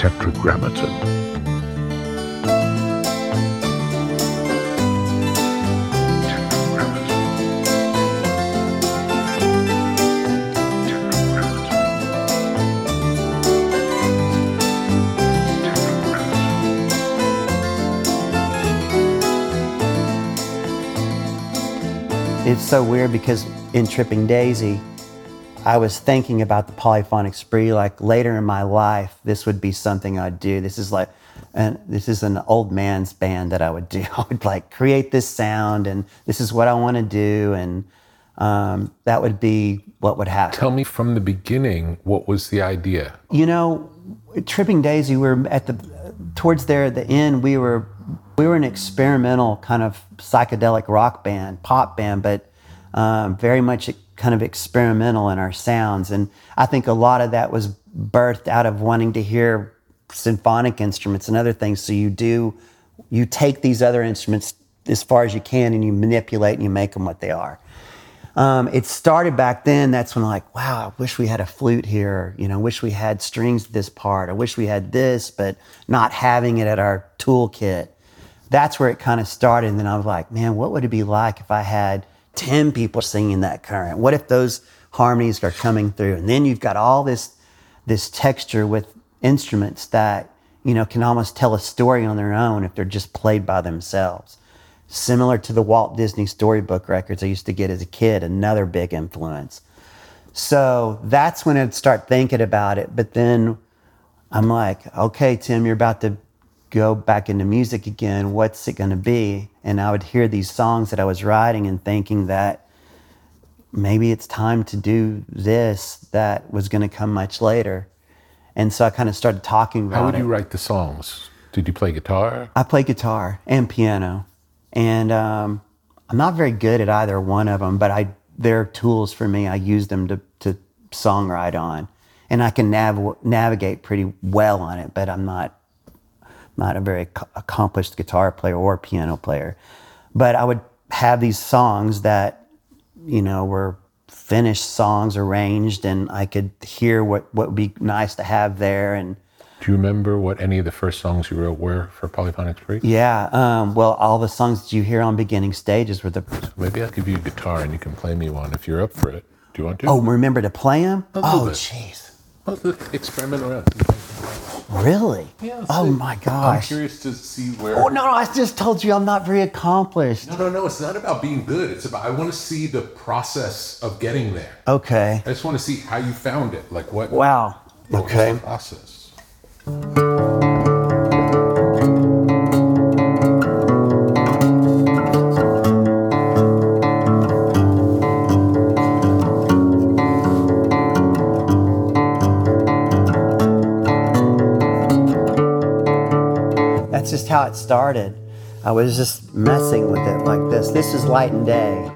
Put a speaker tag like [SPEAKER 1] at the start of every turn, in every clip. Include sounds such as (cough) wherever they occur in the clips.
[SPEAKER 1] Tetragrammaton.
[SPEAKER 2] It's so weird because in Tripping Daisy, I was thinking about the polyphonic spree. Like later in my life, this would be something I'd do. This is like, and this is an old man's band that I would do. (laughs) I would like create this sound, and this is what I want to do, and um, that would be what would happen.
[SPEAKER 1] Tell me from the beginning, what was the idea?
[SPEAKER 2] You know, Tripping Daisy, we were at the towards there at the end. We were we were an experimental kind of psychedelic rock band, pop band, but um, very much kind of experimental in our sounds. And I think a lot of that was birthed out of wanting to hear symphonic instruments and other things. So you do, you take these other instruments as far as you can and you manipulate and you make them what they are. Um, it started back then. That's when I'm like, wow, I wish we had a flute here. You know, I wish we had strings this part. I wish we had this, but not having it at our toolkit that's where it kind of started. And then I was like, man, what would it be like if I had 10 people singing that current? What if those harmonies are coming through? And then you've got all this, this texture with instruments that, you know, can almost tell a story on their own if they're just played by themselves. Similar to the Walt Disney storybook records I used to get as a kid, another big influence. So that's when I'd start thinking about it. But then I'm like, okay, Tim, you're about to go back into music again, what's it going to be? And I would hear these songs that I was writing and thinking that maybe it's time to do this that was going to come much later. And so I kind of started talking about it.
[SPEAKER 1] How would
[SPEAKER 2] it.
[SPEAKER 1] you write the songs? Did you play guitar?
[SPEAKER 2] I play guitar and piano, and um, I'm not very good at either one of them, but I they're tools for me. I use them to to songwrite on, and I can nav- navigate pretty well on it. But I'm not not a very accomplished guitar player or piano player. But I would have these songs that, you know, were finished songs arranged and I could hear what, what would be nice to have there. And
[SPEAKER 1] Do you remember what any of the first songs you wrote were for Polyphonic Spree?
[SPEAKER 2] yeah, um, well, all the songs that you hear on beginning stages were the,
[SPEAKER 1] Maybe I'll give you a guitar and you can play me one if you're up for it. Do you want to?
[SPEAKER 2] oh, remember to play them? Oh, jeez.
[SPEAKER 1] Well, (laughs) experiment around.
[SPEAKER 2] Really?
[SPEAKER 1] Yeah,
[SPEAKER 2] oh
[SPEAKER 1] see.
[SPEAKER 2] my gosh.
[SPEAKER 1] I'm curious to see where.
[SPEAKER 2] Oh, no, no, I just told you I'm not very accomplished.
[SPEAKER 1] No, no, no. It's not about being good. It's about I want to see the process of getting there.
[SPEAKER 2] Okay.
[SPEAKER 1] I just want to see how you found it. Like what?
[SPEAKER 2] Wow.
[SPEAKER 1] what
[SPEAKER 2] Okay.
[SPEAKER 1] process.
[SPEAKER 2] Started. I was just messing with it like this. This is light and day.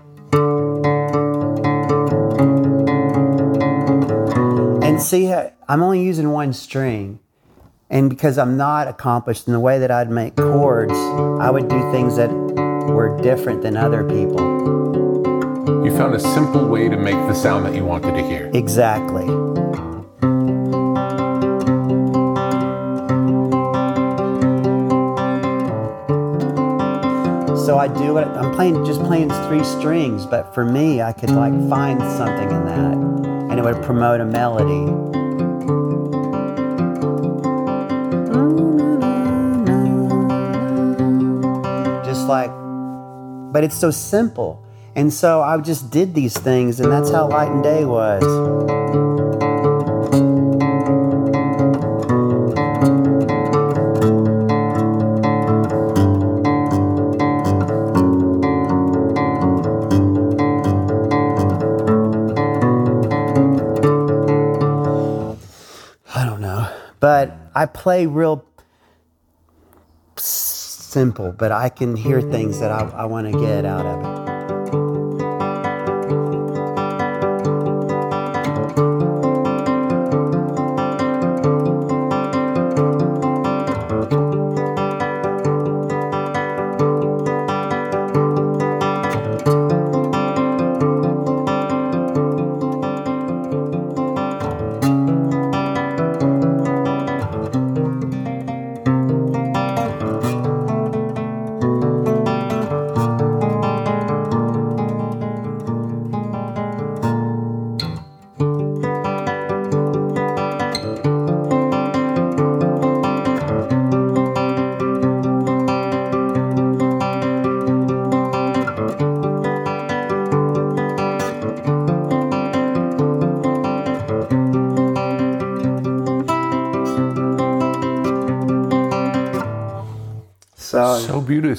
[SPEAKER 2] And see, I'm only using one string. And because I'm not accomplished in the way that I'd make chords, I would do things that were different than other people.
[SPEAKER 1] You found a simple way to make the sound that you wanted to hear.
[SPEAKER 2] Exactly. I do it. I'm playing just playing three strings, but for me, I could like find something in that, and it would promote a melody. Just like, but it's so simple. And so I just did these things, and that's how Light and Day was. I play real simple, but I can hear things that I, I want to get out of it.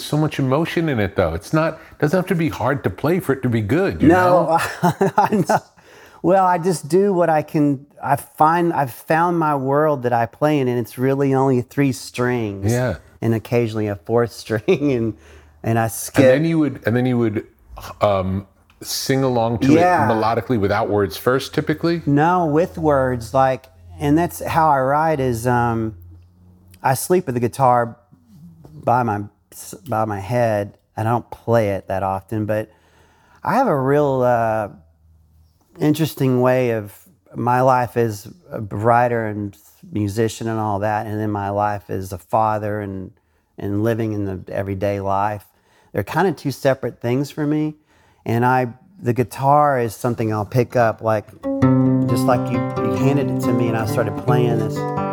[SPEAKER 2] So
[SPEAKER 1] beautiful. There's so much emotion in it, though. It's not. Doesn't have to be hard to play for it to be good. You know?
[SPEAKER 2] no, (laughs) I know. Well, I just do what I can. I find I've found my world that I play in, and it's really only three strings.
[SPEAKER 1] Yeah.
[SPEAKER 2] and occasionally a fourth (laughs) string, and and I skip.
[SPEAKER 1] And then you would, and then you would um, sing along to
[SPEAKER 2] Yeah.
[SPEAKER 1] it melodically without words first, typically.
[SPEAKER 2] No, with words like, and that's how I write. Is um, I sleep with the guitar by my by my head, I don't play it that often. But I have a real uh, interesting way of my life as a writer and musician and all that, and then my life as a father and and living in the everyday life. They're kind of two separate things for me, and I the guitar is something I'll pick up like just like you, you handed it to me and I started playing this.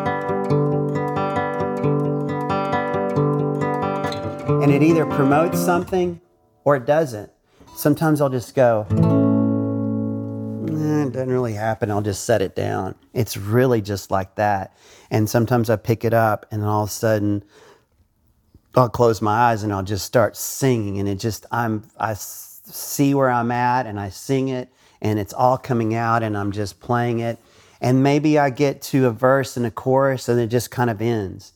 [SPEAKER 2] And it either promotes something or it doesn't. Sometimes I'll just go, "Nah, it doesn't really happen. I'll just set it down. It's really just like that. And sometimes I pick it up and all of a sudden I'll close my eyes and I'll just start singing and it just I'm I see where I'm at and I sing it and it's all coming out and I'm just playing it and maybe I get to a verse and a chorus and it just kind of ends.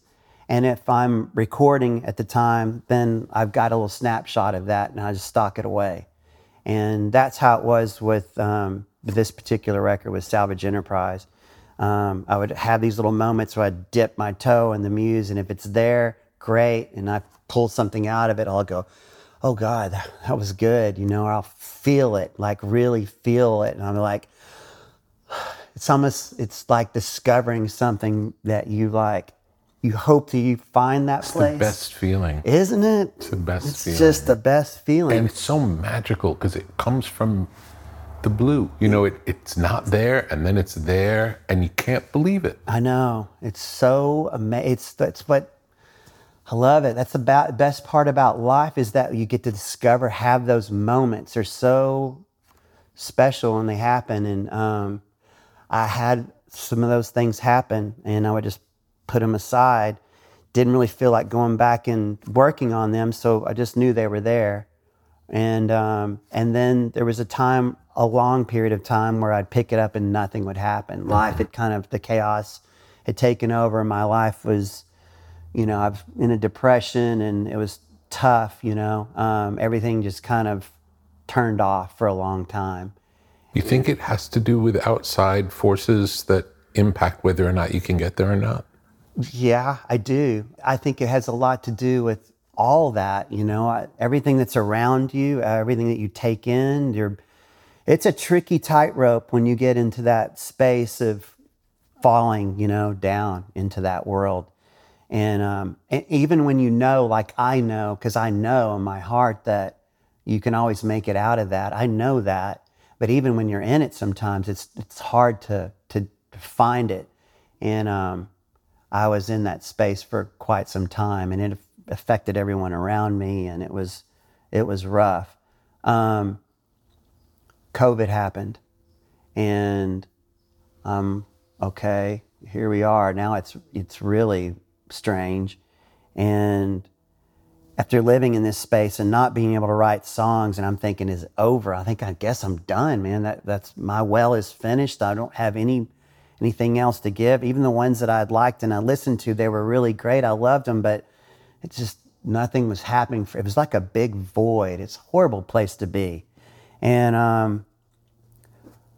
[SPEAKER 2] And if I'm recording at the time, then I've got a little snapshot of that and I just stock it away. And that's how it was with um, this particular record with Salvage Enterprise. Um, I would have these little moments where I'd dip my toe in the muse, and if it's there, great. And I pull something out of it, I'll go, "Oh God, that, was good," you know. I'll feel it, like really feel it, and I'm like, (sighs) it's almost, it's like discovering something that you like. You hope that you find that place,
[SPEAKER 1] The best feeling.
[SPEAKER 2] isn't it?
[SPEAKER 1] It's the best feeling.
[SPEAKER 2] It's
[SPEAKER 1] feeling.
[SPEAKER 2] just the best feeling.
[SPEAKER 1] and it's so magical because it comes from the blue. You know, it, it's not there, and then it's there, and you can't believe it.
[SPEAKER 2] I know. It's so amazing. It's that's what I love it. That's about best part about life is that you get to discover, have those moments. They're so special when they happen. And um, I had some of those things happen, and I would just put them aside. Didn't really feel like going back and working on them, so I just knew they were there. And um, and then there was a time, a long period of time, where I'd pick it up and nothing would happen. Life had kind of the chaos had taken over. My life was, you know, I was in a depression, and it was tough. You know, um, everything just kind of turned off for a long time.
[SPEAKER 1] You think it has to do with outside forces that impact whether or not you can get there or not?
[SPEAKER 2] Yeah, I do. I think it has a lot to do with all that, you know, everything that's around you, uh, everything that you take in. It's a tricky tightrope when you get into that space of falling, you know, down into that world. And, um, and even when you know, like I know, because I know in my heart that you can always make it out of that. I know that. But even when you're in it, sometimes it's it's hard to to, to find it. And um, I was in that space for quite some time, and it affected everyone around me, and it was it was rough. Um, COVID happened, and um, okay, here we are. Now it's it's really strange, and after living in this space and not being able to write songs, and I'm thinking, is over? I think I guess I'm done, man. That that's my well is finished. I don't have any anything else to give. Even the ones that I'd liked and I listened to, they were really great. I loved them, but it just nothing was happening. For, it was like a big void. It's a horrible place to be, and um,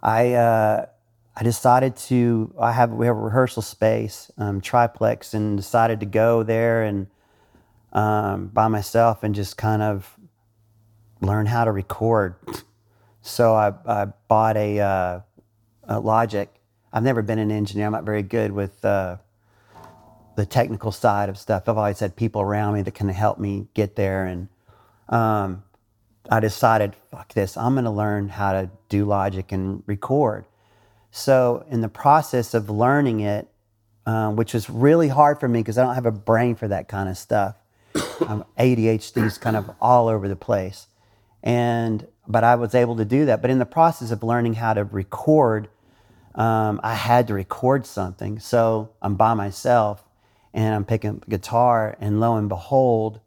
[SPEAKER 2] I uh, I decided to. I have we have a rehearsal space, um, triplex, and decided to go there and um, by myself and just kind of learn how to record. So I, I bought a, uh, a Logic. I've never been an engineer. I'm not very good with uh, the technical side of stuff. I've always had people around me that can help me get there. And um, I decided, fuck this, I'm going to learn how to do Logic and record. So in the process of learning it, um, which was really hard for me because I don't have a brain for that kind of stuff. um, ADHD's kind of all over the place, and but I was able to do that. But in the process of learning how to record, um, I had to record something. So I'm by myself, and I'm picking up guitar, and lo and behold,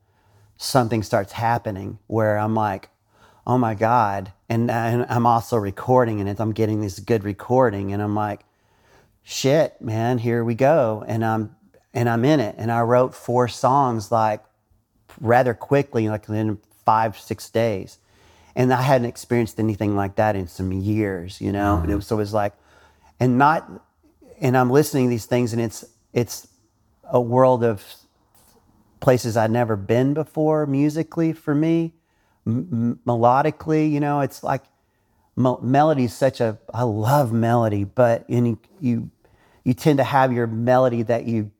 [SPEAKER 2] something starts happening where I'm like, oh my God. And, and I'm also recording and I'm getting this good recording and I'm like, shit, man, here we go. And I'm, and I'm in it. And I wrote four songs like rather quickly, like in five, six days. And I hadn't experienced anything like that in some years, you know? Mm-hmm. And it was, so it was like, and not, and I'm listening to these things and it's, it's a world of places I'd never been before musically for me. M- melodically, you know, it's like melody is such a I love melody, but in, you, you tend to have your melody that you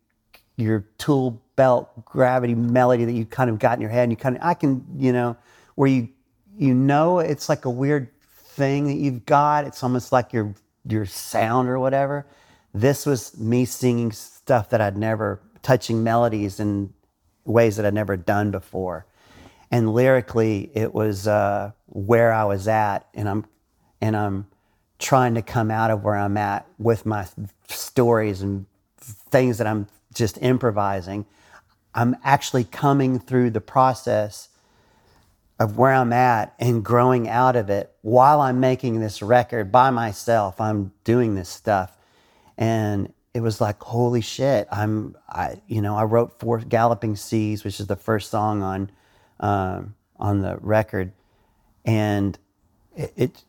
[SPEAKER 2] your tool belt gravity melody that you kind of got in your head, and you kind of I can you know where you you know it's like a weird thing that you've got. It's almost like your your sound or whatever. This was me singing stuff that I'd never touching melodies in ways that I'd never done before. And lyrically, it was uh, where I was at, and I'm and I'm trying to come out of where I'm at with my stories and things that I'm just improvising. I'm actually coming through the process of where I'm at and growing out of it while I'm making this record by myself. I'm doing this stuff. And it was like holy shit i'm i you know i wrote Four galloping seas which is the first song on um, on the record and it, it,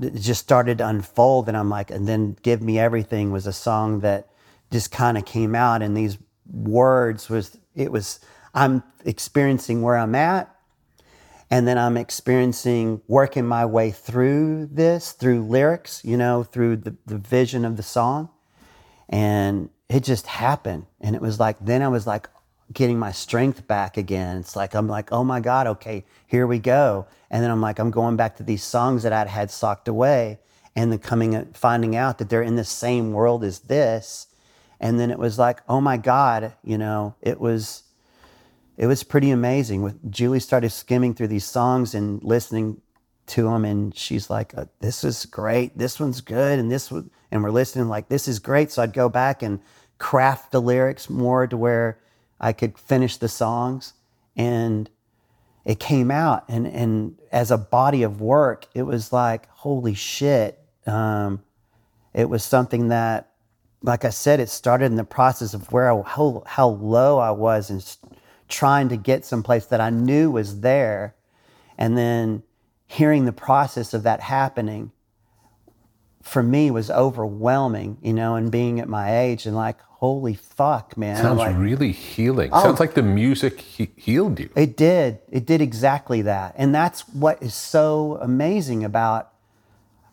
[SPEAKER 2] it just started to unfold and i'm like and then give me everything was a song that just kind of came out and these words was it was i'm experiencing where i'm at and then i'm experiencing working my way through this through lyrics you know through the, the vision of the song and it just happened. And it was like, then I was like getting my strength back again. It's like, I'm like, oh my God, okay, here we go. And then I'm like, I'm going back to these songs that I'd had socked away and then coming, finding out that they're in the same world as this. And then it was like, oh my God, you know, it was, it was pretty amazing. With Julie started skimming through these songs and listening to them, and she's like, uh, "This is great. This one's good, and this one." and we're listening like this is great so i'd go back and craft the lyrics more to where i could finish the songs and it came out and and as a body of work it was like holy shit um, it was something that like i said it started in the process of where I, how, how low i was and trying to get someplace that i knew was there and then hearing the process of that happening for me was overwhelming, you know, and being at my age and like, holy fuck, man.
[SPEAKER 1] Sounds
[SPEAKER 2] like,
[SPEAKER 1] really healing. Oh, Sounds like the music he- healed you.
[SPEAKER 2] It did. It did exactly that. And that's what is so amazing about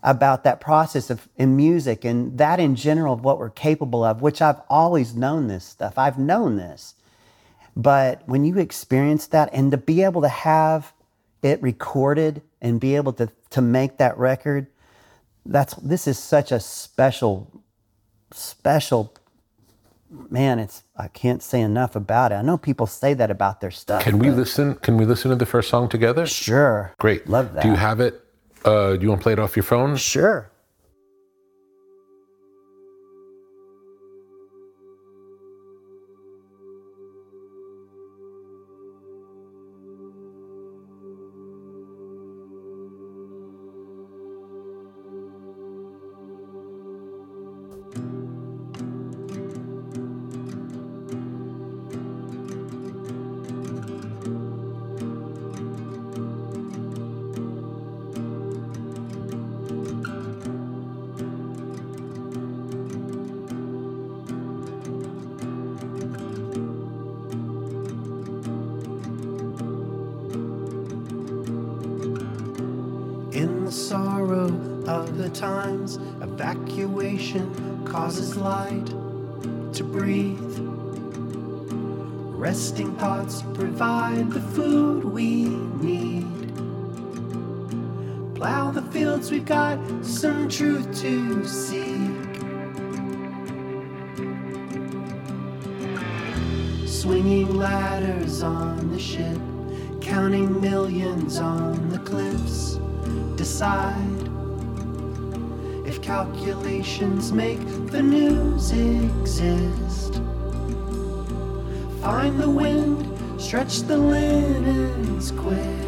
[SPEAKER 2] about that process of in music and that in general of what we're capable of, which I've always known this stuff. I've known this. But when you experience that and to be able to have it recorded and be able to to make that record that's this is such a special special man it's i can't say enough about it. I know people say that about their stuff
[SPEAKER 1] can we listen can we listen to the first song together?
[SPEAKER 2] Sure.
[SPEAKER 1] Great.
[SPEAKER 2] Love that
[SPEAKER 1] do you have it? Uh, do you want to play it off your phone?
[SPEAKER 2] Sure
[SPEAKER 3] calculations make the news exist. Find the wind,
[SPEAKER 2] stretch the linens quick.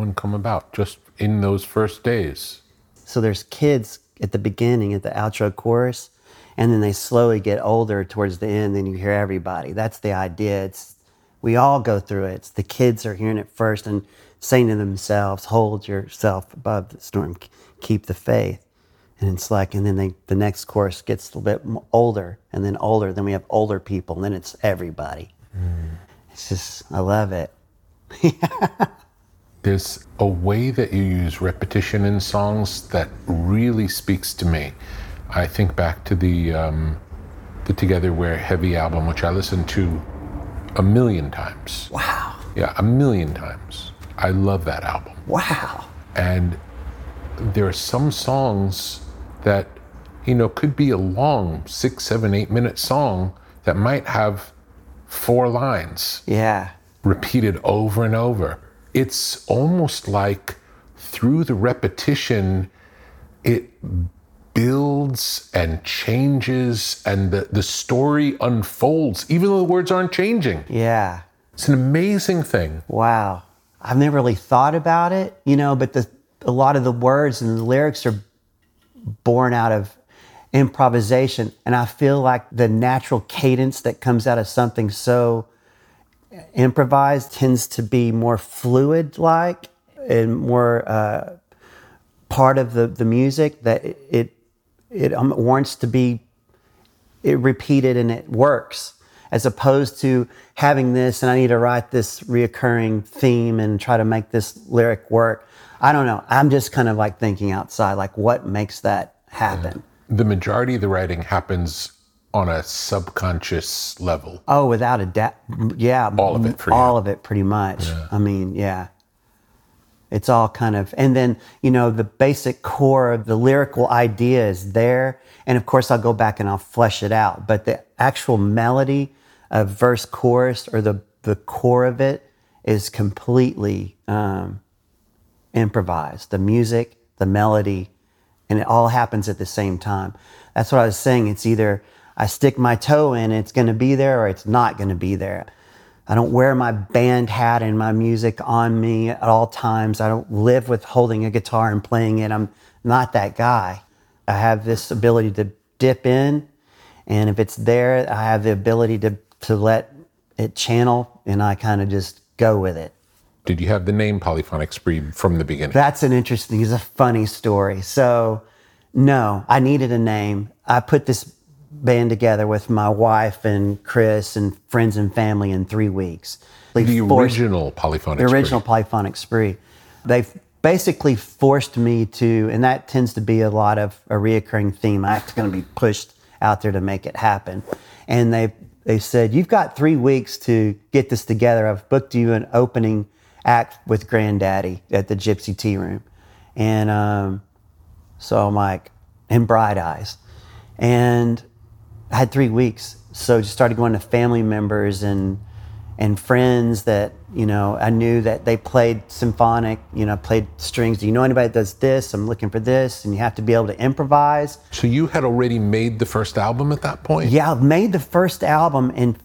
[SPEAKER 1] One come about? Just in those first days?
[SPEAKER 2] So there's kids at the beginning at the outro chorus, and then they slowly get older towards the end. Then you hear everybody. That's the idea. It's we all go through it. It's the kids are hearing it first and saying to themselves, "Hold yourself above the storm, keep the faith." And it's like, and then they, the next chorus gets a little bit older, and then older. Then we have older people, and then it's everybody. Mm. It's just, I love it. (laughs)
[SPEAKER 1] There's a way that you use repetition in songs that really speaks to me. I think back to the um, the Together We're Heavy album, which I listened to a million times.
[SPEAKER 2] Wow,
[SPEAKER 1] Yeah, a million times. I love that album.
[SPEAKER 2] wow.
[SPEAKER 1] And there are some songs that, you know, could be a long six, seven, eight minute song that might have four lines
[SPEAKER 2] Yeah,
[SPEAKER 1] repeated over and over. It's almost like through the repetition, it builds and changes and the, the story unfolds, even though the words aren't changing.
[SPEAKER 2] yeah.
[SPEAKER 1] It's an amazing thing.
[SPEAKER 2] Wow. I've never really thought about it, you know, but the a lot of the words and the lyrics are born out of improvisation. And I feel like the natural cadence that comes out of something so improvised tends to be more fluid like and more uh, part of the, the music that it it, it um, warrants to be it repeated and it works as opposed to having this and I need to write this reoccurring theme and try to make this lyric work. I don't know. I'm just kind of like thinking outside, like what makes that happen?
[SPEAKER 1] The majority of the writing happens on a subconscious level.
[SPEAKER 2] Oh, without a doubt. Yeah.
[SPEAKER 1] All of it for you.
[SPEAKER 2] All of it, pretty much. Yeah. I mean, yeah. It's all kind of, and then, you know, the basic core of the lyrical idea is there. And of course, I'll go back and I'll flesh it out. But the actual melody of verse chorus or the, the core of it is completely um, improvised. The music, the melody, and it all happens at the same time. That's what I was saying. It's either I stick my toe in, it's going to be there, or it's not going to be there. I don't wear my band hat and my music on me at all times. I don't live with holding a guitar and playing it. I'm not that guy. I have this ability to dip in, and if it's there, I have the ability to, to let it channel, and I kind of just go with it.
[SPEAKER 1] Did you have the name Polyphonic Spree from the beginning?
[SPEAKER 2] That's an interesting, it's a funny story. So, no, I needed a name. I put this band together with my wife and Chris and friends and family in three weeks. They
[SPEAKER 1] the
[SPEAKER 2] forced-
[SPEAKER 1] original Polyphonic
[SPEAKER 2] the
[SPEAKER 1] Spree.
[SPEAKER 2] original polyphonic spree. They've basically forced me to, and that tends to be a lot of a reoccurring theme. I'm going to be pushed out there to make it happen. And they they said, "You've got three weeks to get this together. I've booked you an opening act with Grandaddy at the Gypsy Tea Room," and um, so I'm like, and Bright Eyes, and I had three weeks. So just started going to family members and and friends that you know I knew that they played symphonic, you know, played strings. Do you know anybody that does this? I'm looking for this, and you have to be able to improvise.
[SPEAKER 1] So you had already made the first album at that point?
[SPEAKER 2] Yeah, I've made the first album and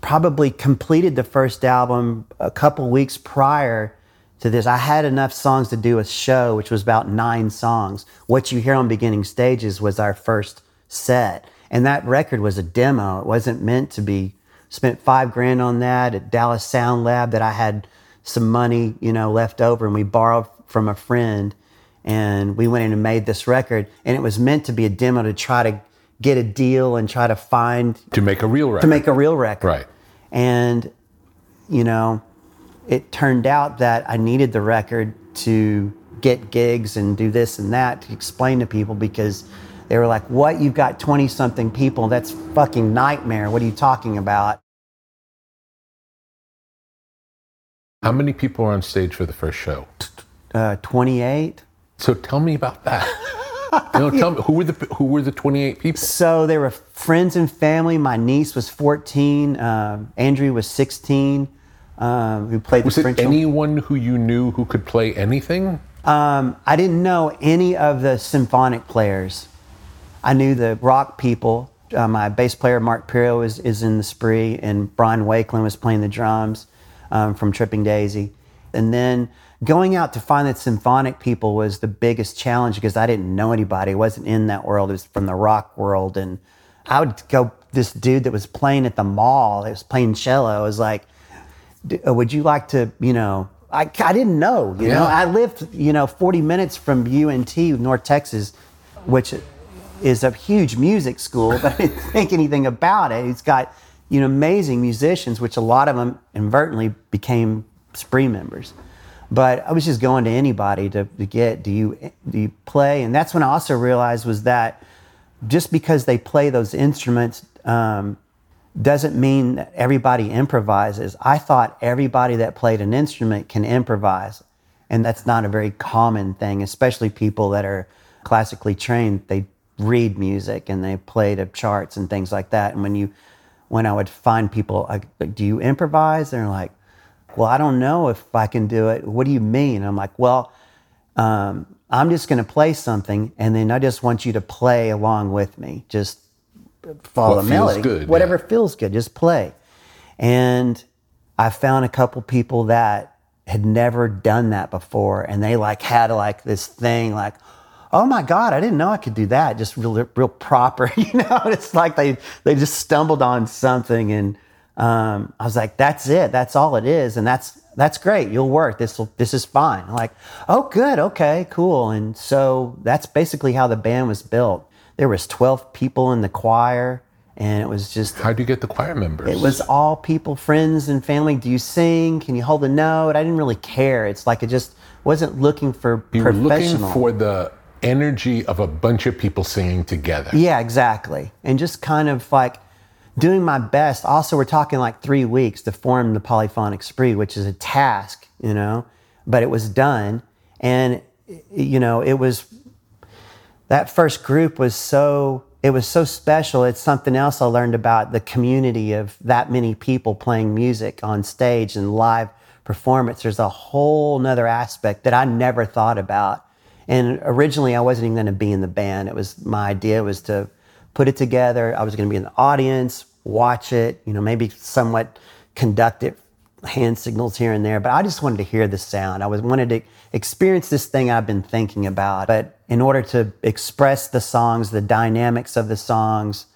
[SPEAKER 2] probably completed the first album a couple weeks prior to this. I had enough songs to do a show, which was about nine songs. What you hear on beginning stages was our first set. And that record was a demo. It wasn't meant to be. Spent five grand on that at Dallas Sound Lab that I had some money, you know, left over and we borrowed from a friend and we went in and made this record and it was meant to be a demo to try to get a deal and try to find
[SPEAKER 1] To make a real record.
[SPEAKER 2] to make a real record.
[SPEAKER 1] Right.
[SPEAKER 2] And, you know, it turned out that I needed the record to get gigs and do this and that to explain to people because they were like, What? You've got 20 something people. That's fucking nightmare. What are you talking about?
[SPEAKER 1] How many people were on stage for the first show?
[SPEAKER 2] Uh, 28?
[SPEAKER 1] So tell me about that. (laughs) no, tell me who were the who were the 28 people?
[SPEAKER 2] So they were friends and family. My niece was 14. Um, Andrew was 16, um, who played
[SPEAKER 1] Was
[SPEAKER 2] the
[SPEAKER 1] it
[SPEAKER 2] French.
[SPEAKER 1] anyone who you knew who could play anything?
[SPEAKER 2] Um, I didn't know any of the symphonic players. I knew the rock people. Uh, my bass player Mark Pirro is, is in the spree, and Brian Wakeland was playing the drums um, from Tripping Daisy. And then going out to find the symphonic people was the biggest challenge because I didn't know anybody. I wasn't in that world. It was from the rock world. And I would go, this dude that was playing at the mall, that was playing cello, I was like, "D- uh, would you like to, you know, I, I didn't know, you know, I lived, you know, 40 minutes from UNT, North Texas, which is a huge music school, but I didn't (laughs) think anything about it. It's got, you know, amazing musicians, which a lot of them inadvertently became Spree members. But I was just going to anybody to, to get, do you, do you play? And that's when I also realized was that just because they play those instruments um, doesn't mean that everybody improvises. I thought everybody that played an instrument can improvise. And that's not a very common thing, especially people that are classically trained. They read music and they played the charts and things like that. And when you, when I would find people, like, do you improvise? They're like, well, I don't know if I can do it. What do you mean? I'm like, well, um, I'm just going to play something, and then I just want you to play along with me. Just follow
[SPEAKER 1] What
[SPEAKER 2] the melody,
[SPEAKER 1] good,
[SPEAKER 2] whatever
[SPEAKER 1] yeah.
[SPEAKER 2] feels good. Just play. And I found a couple people that had never done that before, and they like had like this thing like. Oh my God! I didn't know I could do that. Just real, real proper, (laughs) you know. It's like they they just stumbled on something, and um, I was like, "That's it. That's all it is." And that's that's great. You'll work. This will this is fine. I'm like, "Oh, good. Okay, cool." And so that's basically how the band was built. There was 12 people in the choir, and it was just
[SPEAKER 1] how do you get the choir members?
[SPEAKER 2] it was all people, friends and family. Do you sing? Can you hold a note? I didn't really care. It's like it just wasn't looking for
[SPEAKER 1] you were looking for the energy of a bunch of people singing together.
[SPEAKER 2] Yeah, exactly. And just kind of like doing my best. Also, we're talking like three weeks to form the polyphonic spree, which is a task, you know, but it was done. And, you know, it was that first group was so it was so special it's something else i learned about the community of that many people playing music on stage and live performance there's a whole nother aspect that i never thought about and originally i wasn't even going to be in the band it was my idea was to put it together i was going to be in the audience watch it you know maybe somewhat conduct it hand signals here and there, but I just wanted to hear the sound. I was wanted to experience this thing I've been thinking about. But in order to express the songs, the dynamics of the songs,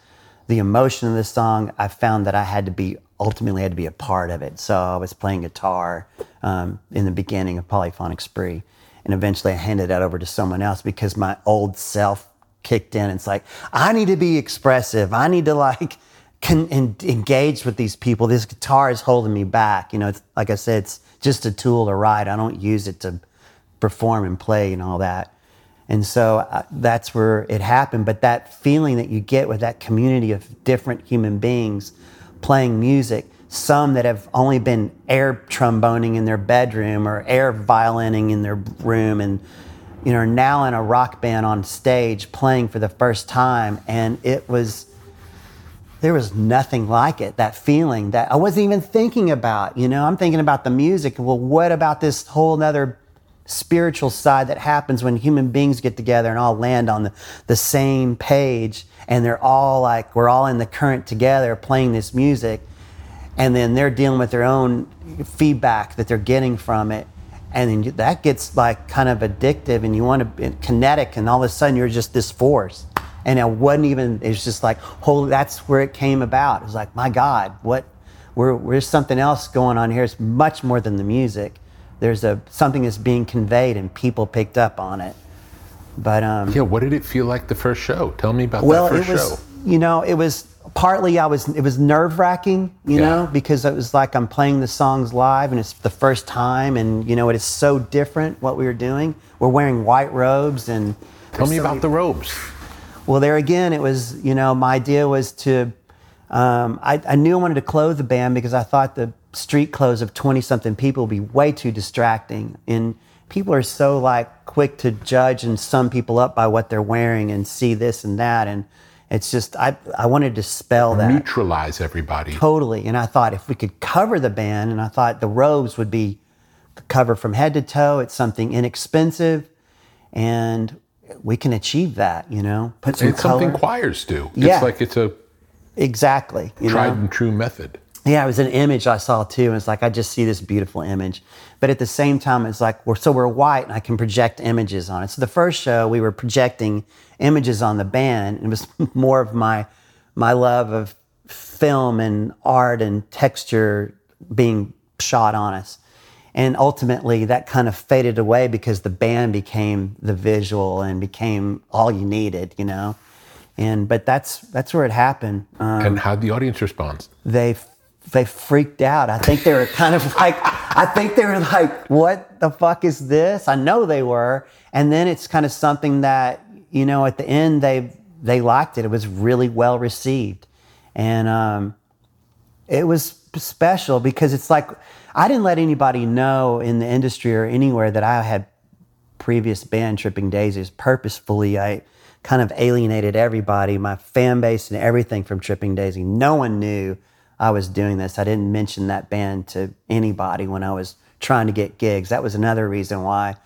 [SPEAKER 2] the emotion of the song, I found that I had to be ultimately had to be a part of it. So I was playing guitar um, in the beginning of Polyphonic Spree, and eventually I handed that over to someone else because my old self kicked in. It's like I need to be expressive. I need to like en- engage with these people. This guitar is holding me back. You know, it's, like I said, it's just a tool to ride. I don't use it to perform and play and all that. And so uh, that's where it happened. But that feeling that you get with that community of different human beings playing music, some that have only been air tromboning in their bedroom or air violining in their room and you know, now in a rock band on stage playing for the first time. And it was, there was nothing like it. That feeling that I wasn't even thinking about. You know, I'm thinking about the music. Well, what about this whole other spiritual side that happens when human beings get together and all land on the, the same page and they're all like, we're all in the current together playing this music. And then they're dealing with their own feedback that they're getting from it. And then that gets like kind of addictive and you want to be kinetic and all of a sudden you're just this force and it wasn't even it's just like holy that's where it came about it was like my god what we're, there's something else going on here it's much more than the music there's a something that's being conveyed and people picked up on it but um
[SPEAKER 1] Yeah, what did it feel like the first show? Tell me about
[SPEAKER 2] well
[SPEAKER 1] that
[SPEAKER 2] it
[SPEAKER 1] first
[SPEAKER 2] was
[SPEAKER 1] show.
[SPEAKER 2] you know it was partly i was it was nerve wracking you
[SPEAKER 1] Yeah.
[SPEAKER 2] know because it was like i'm playing the songs live and it's the first time and you know it is so different what we were doing we're wearing white robes and
[SPEAKER 1] Tell me
[SPEAKER 2] so
[SPEAKER 1] about
[SPEAKER 2] many-
[SPEAKER 1] the robes.
[SPEAKER 2] well, there again, it was, you know, my idea was to, um, I, I knew I wanted to clothe the band because I thought the street clothes of 20 something people would be way too distracting. And people are so like quick to judge and sum people up by what they're wearing and see this and that. And it's just, I, I wanted to spell that
[SPEAKER 1] Neutralize everybody.
[SPEAKER 2] totally. And I thought if we could cover the band, and I thought the robes would be covered from head to toe, it's something inexpensive. And we can achieve that, you know, put some
[SPEAKER 1] It's something choirs do.
[SPEAKER 2] Yeah.
[SPEAKER 1] It's like it's a
[SPEAKER 2] Exactly. You
[SPEAKER 1] tried
[SPEAKER 2] know?
[SPEAKER 1] and true method.
[SPEAKER 2] Yeah, it was an image I saw too. And it's like, I just see this beautiful image. But at the same time, it's like, we're, so we're white and I can project images on it. So the first show, we were projecting images on the band. And it was (laughs) more of my, my love of film and art and texture being shot on us. And ultimately, that kind of faded away because the band became the visual and became all you needed, you know. And but that's that's where it happened. Um,
[SPEAKER 1] And how the audience responds.
[SPEAKER 2] they they freaked out. I think they were kind of like, I think they were like, what the fuck is this? I know they were. And then it's kind of something that, you know, at the end they they liked it. It was really well received. And um, it was special because it's like I didn't let anybody know in the industry or anywhere that I had previous band Tripping Daisies. Purposefully, I kind of alienated everybody, my fan base and everything from Tripping Daisy. No one knew I was doing this. I didn't mention that band to anybody when I was trying to get gigs. That was another reason why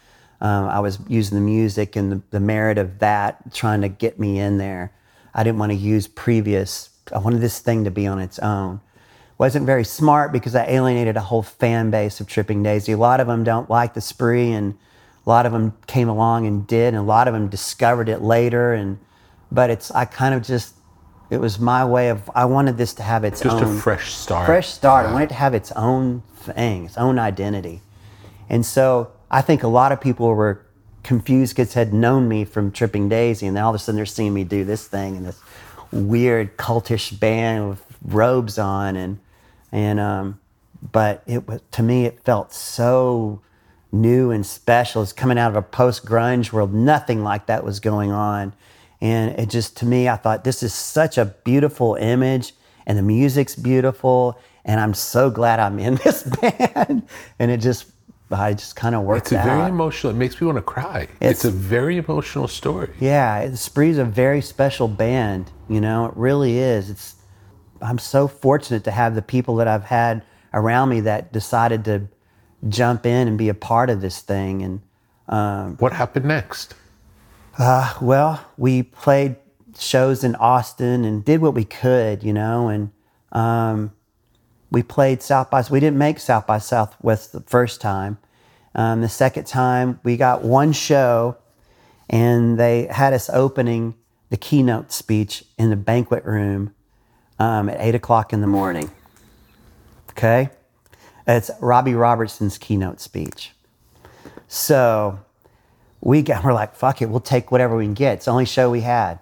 [SPEAKER 2] um, I was using the music and the, the merit of that, trying to get me in there. I didn't want to use previous, I wanted this thing to be on its own wasn't very smart because I alienated a whole fan base of Tripping Daisy. A lot of them don't like the spree, and a lot of them came along and did, and a lot of them discovered it later. And but it's I kind of just it was my way of I wanted this to have its
[SPEAKER 1] Just
[SPEAKER 2] own
[SPEAKER 1] a fresh start.
[SPEAKER 2] fresh start. I wanted it to have its own thing, its own identity. And so I think a lot of people were confused kids had known me from Tripping Daisy, and then all of a sudden they're seeing me do this thing in this weird cultish band with robes on, and and um, but it was to me it felt so new and special. It's coming out of a post grunge world. Nothing like that was going on, and it just to me I thought this is such a beautiful image, and the music's beautiful, and I'm so glad I'm in (laughs) this band, and it just I just kind of worked
[SPEAKER 1] It's a very
[SPEAKER 2] out.
[SPEAKER 1] emotional. It makes me want to cry.
[SPEAKER 2] It's-
[SPEAKER 1] It's, a very emotional story.
[SPEAKER 2] Yeah, Spree's a very special band. You know, it really is. It's I'm so fortunate to have the people that I've had around me that decided to jump in and be a part of this thing. And um,
[SPEAKER 1] What happened next?
[SPEAKER 2] Well, we played shows in Austin and did what we could, you know, and um, we played South by. We didn't make South by Southwest the first time. Um, the second time, we got one show, and they had us opening the keynote speech in the banquet room um, at eight o'clock in the morning. Okay, it's Robbie Robertson's keynote speech. So we got, we're like, fuck it, we'll take whatever we can get. It's the only show we had.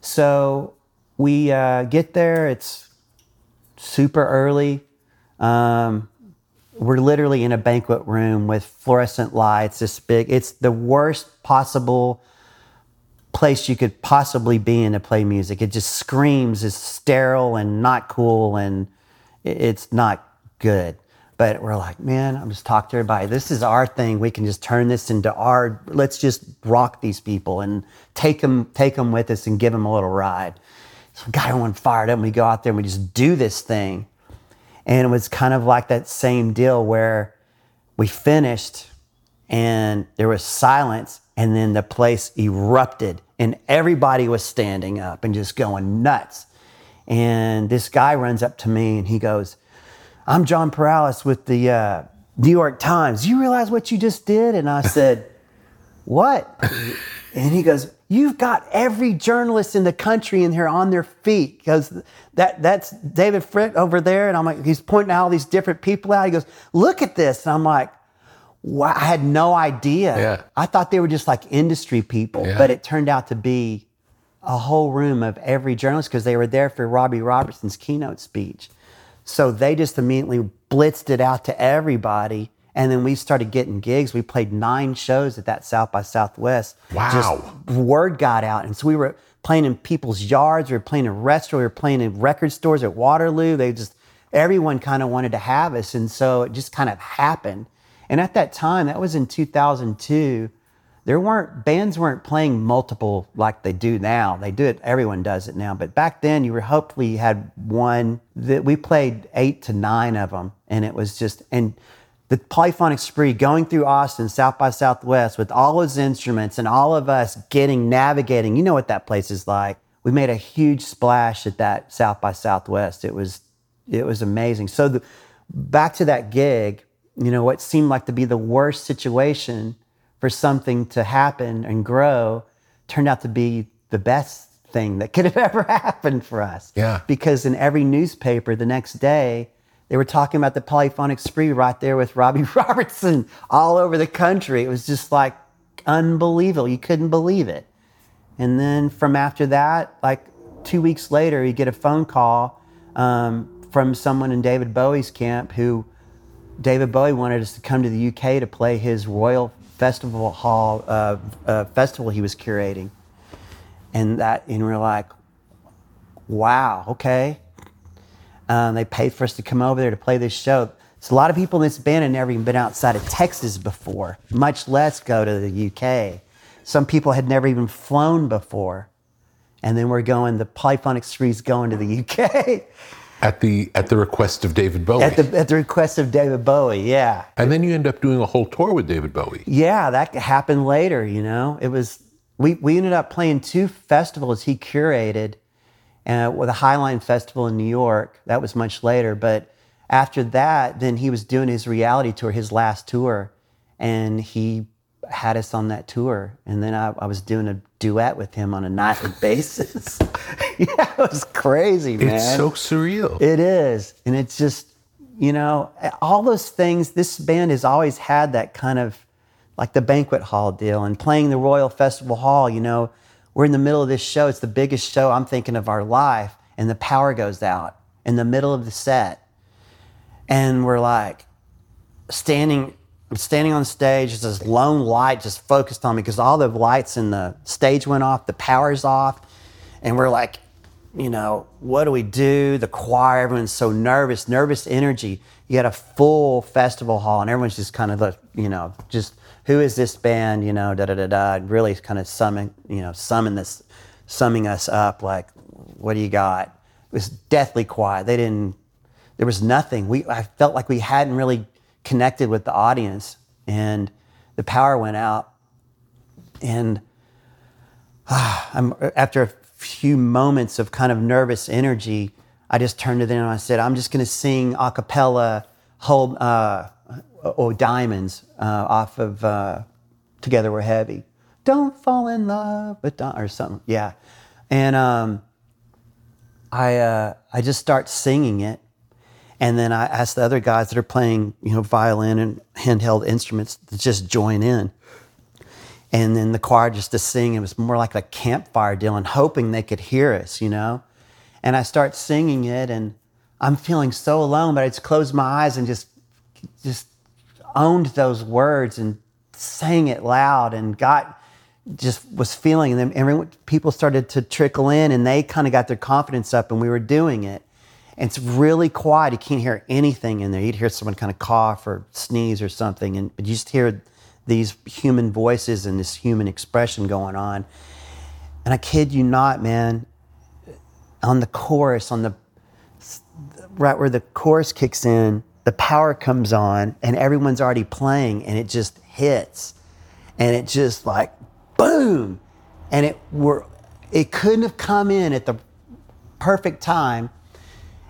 [SPEAKER 2] So we uh, get there, it's super early. Um, we're literally in a banquet room with fluorescent lights, this big, it's the worst possible place you could possibly be in to play music. It just screams, it's sterile and not cool and it's not good. But we're like, man, I'm just talking to everybody. This is our thing. We can just turn this into our. Let's just rock these people and take them, take them with us and give them a little ride. So we got everyone fired up. And we go out there and we just do this thing. And it was kind of like that same deal where we finished and there was silence and then the place erupted and everybody was standing up and just going nuts and this guy runs up to me and he goes i'm john Pareles with the uh, new york times you realize what you just did and i said (laughs) what and he goes you've got every journalist in the country in here on their feet because that that's david Fricke over there and i'm like he's pointing out all these different people out he goes look at this and i'm like wow, I had no idea.
[SPEAKER 1] Yeah.
[SPEAKER 2] I thought they were just like industry people,
[SPEAKER 1] Yeah.
[SPEAKER 2] but it turned out to be a whole room of every journalist because they were there for Robbie Robertson's keynote speech. So they just immediately blitzed it out to everybody. And then we started getting gigs. We played nine shows at that South by Southwest.
[SPEAKER 1] Wow.
[SPEAKER 2] Just word got out. And so we were playing in people's yards. We were playing in restaurants. We were playing in record stores at Waterloo. They just, everyone kind of wanted to have us. And so it just kind of happened. And at that time, that was in 2002, there weren't, bands weren't playing multiple like they do now. They do it, everyone does it now. But back then, you were hopefully you had one that we played eight to nine of them. And it was just, and the polyphonic spree going through Austin, South by Southwest, with all those instruments and all of us getting, navigating. You know what that place is like. We made a huge splash at that South by Southwest. It was it was amazing. So the, back to that gig, you know, what seemed like to be the worst situation for something to happen and grow turned out to be the best thing that could have (laughs) ever happened for us.
[SPEAKER 1] Yeah.
[SPEAKER 2] Because in every newspaper the next day, they were talking about the polyphonic spree right there with Robbie (laughs) Robertson all over the country. It was just like unbelievable. You couldn't believe it. And then from after that, like two weeks later, you get a phone call um, from someone in David Bowie's camp who David Bowie wanted us to come to the UK to play his Royal Festival Hall uh, uh, festival he was curating. And that, and we're like, wow, okay. Um, they paid for us to come over there to play this show. So a lot of people in this band had never even been outside of Texas before, much less go to the UK. Some people had never even flown before. And then we're going, the polyphonic spree's going to the UK (laughs)
[SPEAKER 1] At the at the request of David Bowie.
[SPEAKER 2] at the, at the request of David Bowie, yeah.
[SPEAKER 1] and then you end up doing a whole tour with David Bowie.
[SPEAKER 2] Yeah, that happened later, you know. It was we we ended up playing two festivals he curated uh, with a High Line Festival in New York. That was much later, but after that, then he was doing his reality tour, his last tour, and he had us on that tour. And then I, I was doing a duet with him on a nightly (laughs) basis. (laughs) yeah, it was crazy, man.
[SPEAKER 1] It's so surreal.
[SPEAKER 2] It is. And it's just, you know, all those things, this band has always had that kind of like the banquet hall deal and playing the Royal Festival Hall, you know, we're in the middle of this show. It's the biggest show I'm thinking of our life. And the power goes out in the middle of the set. And we're like standing, I'm standing on stage. There's this lone light just focused on me because all the lights in the stage went off, the power's off. And we're like, you know, what do we do? The choir, everyone's so nervous, nervous energy. You had a full festival hall, and everyone's just kind of, like, you know, just who is this band? You know, da da da da. Really, kind of summing, you know, summing this, summing us up. Like, what do you got? It was deathly quiet. They didn't. There was nothing. We, I felt like we hadn't really connected with the audience, and the power went out, and I'm, after a few moments of kind of nervous energy, I just turned to them and I said, I'm just going to sing a cappella Hold, uh, oh, Diamonds uh, off of uh, Together We're Heavy. Don't fall in love, but don't, or something. Yeah. And um, I, uh, I just start singing it. And then I ask the other guys that are playing, you know, violin and handheld instruments to just join in and then the choir just to sing. It was more like a campfire deal and hoping they could hear us, you know. And I start singing it, and I'm feeling so alone, but I just closed my eyes and just just owned those words and sang it loud and got just was feeling and then everyone people started to trickle in and they kind of got their confidence up and we were doing it and it's really quiet. You can't hear anything in there. You'd hear someone kind of cough or sneeze or something and but you just hear these human voices and this human expression going on. And i kid you not man on the chorus on the right where the chorus kicks in the power comes on and everyone's already playing and it just hits. And it just like boom! And it were it couldn't have come in at the perfect time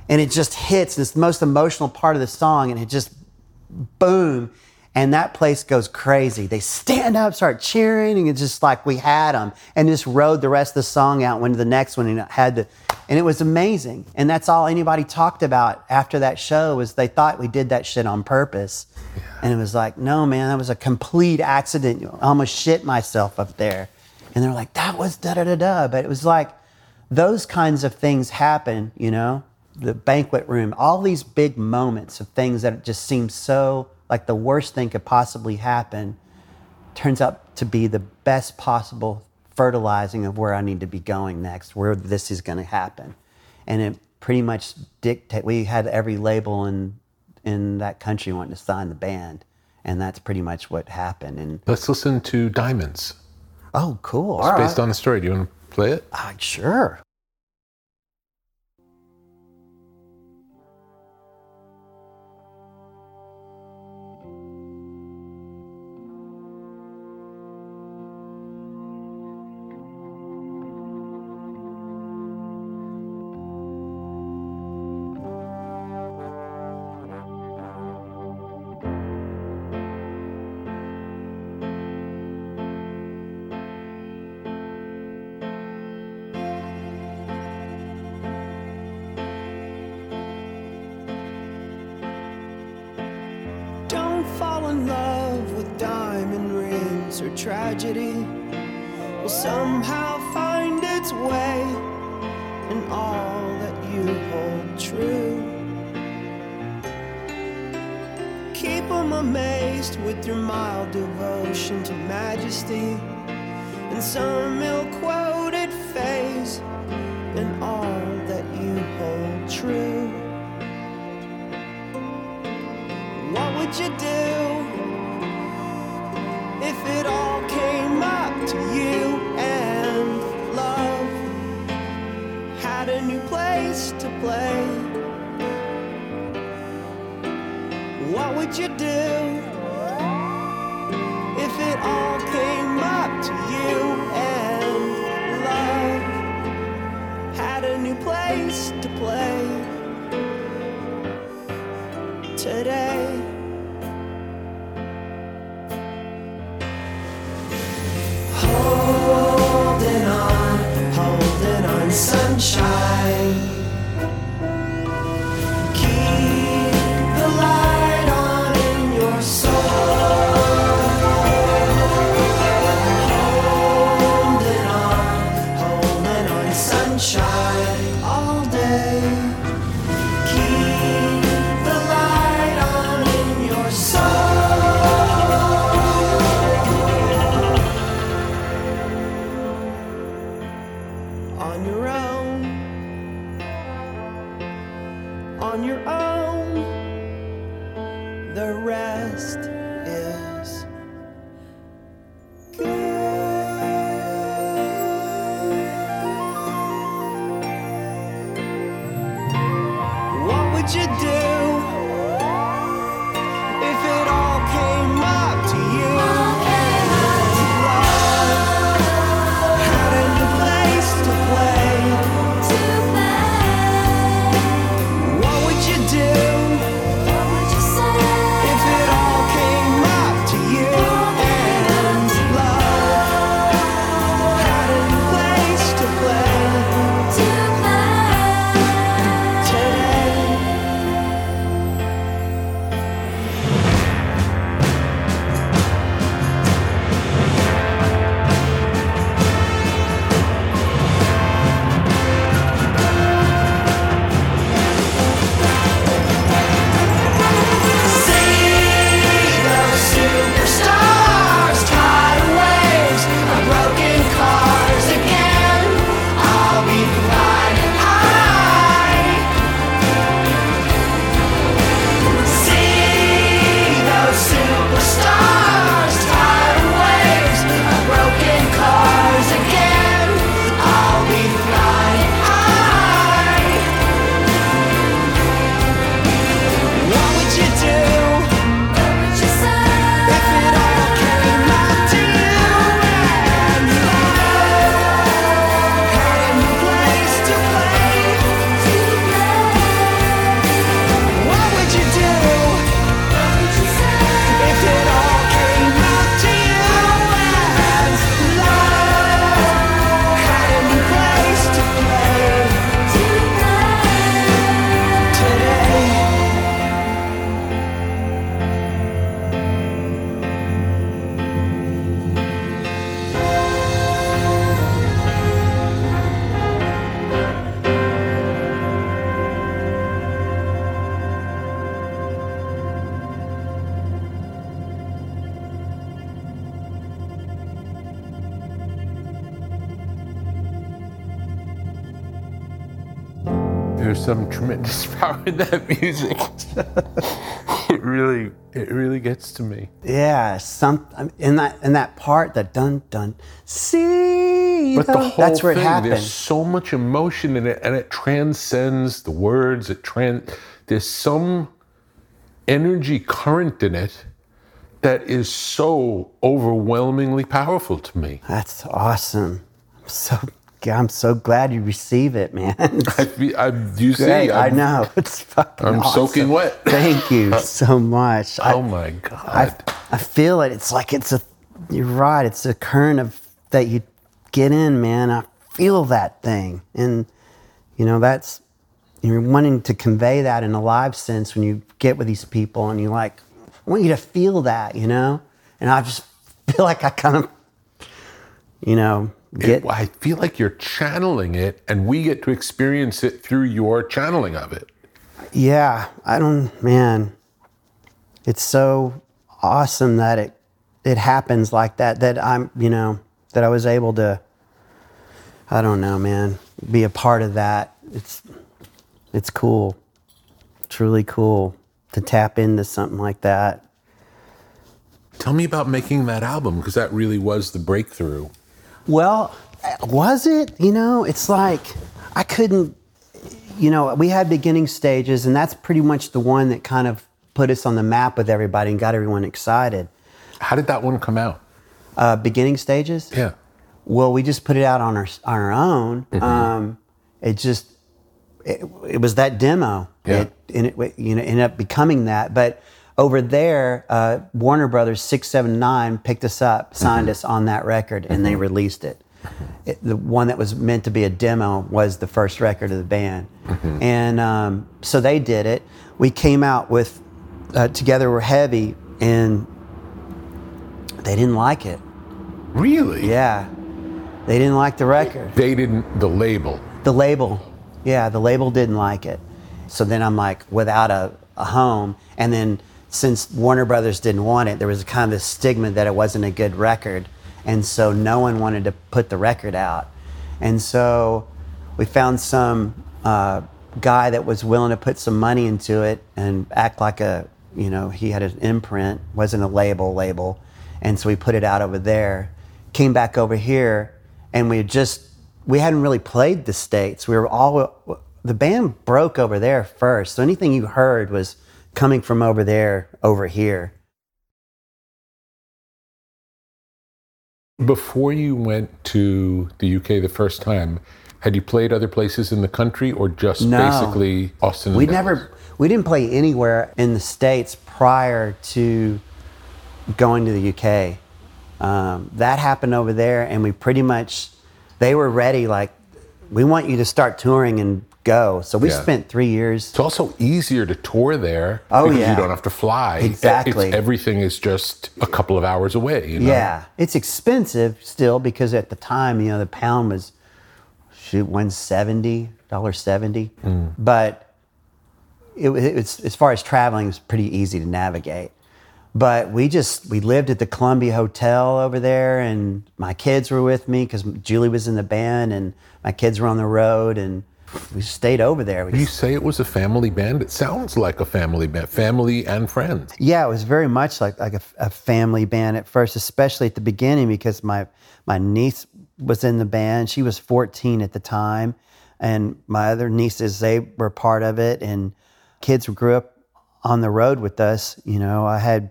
[SPEAKER 2] and it just hits it's the most emotional part of the song and it just boom and that place goes crazy. They stand up start cheering and it's just like we had them and just rode the rest of the song out went to the next one and it had to and it was amazing. And that's all anybody talked about after that show was they thought we did that shit on purpose. And it was like no man that was a complete accident. I almost shit myself up there. And they're like that was da da da da but it was like those kinds of things happen you know the banquet room all these big moments of things that just seem so like the worst thing could possibly happen turns out to be the best possible fertilizing of where I need to be going next, where this is going to happen. And it pretty much dictate. We had every label in in that country wanting to sign the band, and that's pretty much what happened. And
[SPEAKER 1] Let's listen to Diamonds.
[SPEAKER 2] oh, cool!
[SPEAKER 1] It's
[SPEAKER 2] All
[SPEAKER 1] based
[SPEAKER 2] right.
[SPEAKER 1] on a story. Do you want to play it?
[SPEAKER 2] Ah, sure. Or tragedy will somehow find its way in all that you hold true. Keep 'em amazed with your mild devotion to majesty and some ill
[SPEAKER 1] tremendous that music. (laughs) it really, it really gets to me.
[SPEAKER 4] Yeah, some in that in that part, the dun dun. See,
[SPEAKER 1] But the whole
[SPEAKER 4] that's where it
[SPEAKER 1] thing,
[SPEAKER 4] happens.
[SPEAKER 1] there's so much emotion in it, and it transcends the words. It trans. There's some energy current in it that is so overwhelmingly powerful to me.
[SPEAKER 4] That's awesome. I'm so I'm so glad you receive it, man. (laughs)
[SPEAKER 1] I, I, you see,
[SPEAKER 4] great. I
[SPEAKER 1] I'm-
[SPEAKER 4] know (laughs) it's fucking.
[SPEAKER 1] I'm
[SPEAKER 4] awesome.
[SPEAKER 1] soaking wet. (laughs)
[SPEAKER 4] Thank you uh, so much. I-
[SPEAKER 1] Oh my god!
[SPEAKER 4] I, I feel it. It's like it's a. You're right. It's a current of that you get in, man. I feel that thing, and you know that's you're wanting to convey that in a live sense when you get with these people and you like
[SPEAKER 2] I want you to feel that, you know? And I just feel like I kind of, you know, get,
[SPEAKER 1] It- I feel like you're channeling it, and we get to experience it through your channeling of it.
[SPEAKER 2] yeah, I don't, man, it's so awesome that it, it happens like that, that I'm, you know, that I was able to, I don't know, man, be a part of that. It's, it's cool, truly cool to tap into something like that.
[SPEAKER 1] Tell me about making that album because that really was the breakthrough.
[SPEAKER 2] Well, was it? You know, it's like I couldn't, you know, we had beginning stages, and that's pretty much the one that kind of put us on the map with everybody and got everyone excited.
[SPEAKER 1] How did that one come out?
[SPEAKER 2] Uh, beginning stages?
[SPEAKER 1] Yeah.
[SPEAKER 2] Well, we just put it out on our on our own. Um, it just it, it was that demo.
[SPEAKER 1] Yeah.
[SPEAKER 2] It, and it you know ended up becoming that. But over there, uh, Warner Brothers six seven nine picked us up, signed us on that record, and they released it. it. The one that was meant to be a demo was the first record of the band, and um, so they did it. We came out with uh, together we're heavy, and they didn't like it.
[SPEAKER 1] Really?
[SPEAKER 2] Yeah. They didn't like the record.
[SPEAKER 1] They didn't, the label.
[SPEAKER 2] The label, yeah, the label didn't like it. So then I'm like without a, a home. And then since Warner Brothers didn't want it, there was kind of this stigma that it wasn't a good record. And so no one wanted to put the record out. And so we found some uh, guy that was willing to put some money into it and act like a, you know, he had an imprint, wasn't a label label. And so we put it out over there, came back over here, and we just, we hadn't really played the States. We were all, the band broke over there first. So anything you heard was coming from over there, over here.
[SPEAKER 1] Before you went to the UK the first time, had you played other places in the country or just
[SPEAKER 2] No.
[SPEAKER 1] basically Austin?
[SPEAKER 2] We
[SPEAKER 1] Dallas?
[SPEAKER 2] never, we didn't play anywhere in the States prior to going to the UK. Um, that happened over there, and we pretty much, they were ready, like, we want you to start touring and go. So we
[SPEAKER 1] Yeah.
[SPEAKER 2] spent three years.
[SPEAKER 1] It's also easier to tour there
[SPEAKER 2] Oh,
[SPEAKER 1] because
[SPEAKER 2] yeah.
[SPEAKER 1] you don't have to fly.
[SPEAKER 2] Exactly.
[SPEAKER 1] It's, everything is just a couple of hours away. You know?
[SPEAKER 2] Yeah, it's expensive still because at the time, you know, the pound was shoot one seventy dollar seventy, mm. but it, it's as far as traveling, it was pretty easy to navigate. But we just we lived at the Columbia Hotel over there, and my kids were with me because Julie was in the band, and my kids were on the road, and we stayed over there. We
[SPEAKER 1] You say it was a family band. It sounds like a family band, family and friends.
[SPEAKER 2] Yeah, it was very much like like a, a family band at first, especially at the beginning because my my niece was in the band. She was 14 at the time, and my other nieces they were part of it, and kids grew up on the road with us. You know, I had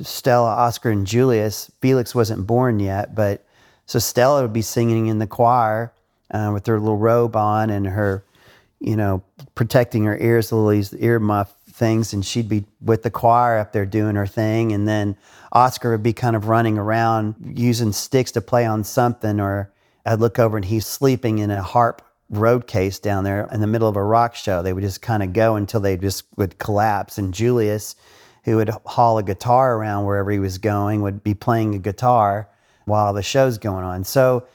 [SPEAKER 2] Stella, Oscar, and Julius. Felix wasn't born yet, but so Stella would be singing in the choir uh, with her little robe on and her, you know, protecting her ears, little these ear muff things, and she'd be with the choir up there doing her thing, and then Oscar would be kind of running around using sticks to play on something, or I'd look over and he's sleeping in a harp road case down there in the middle of a rock show. They would just kind of go until they just would collapse, and Julius who would haul a guitar around wherever he was going, would be playing a guitar while the show's going on. So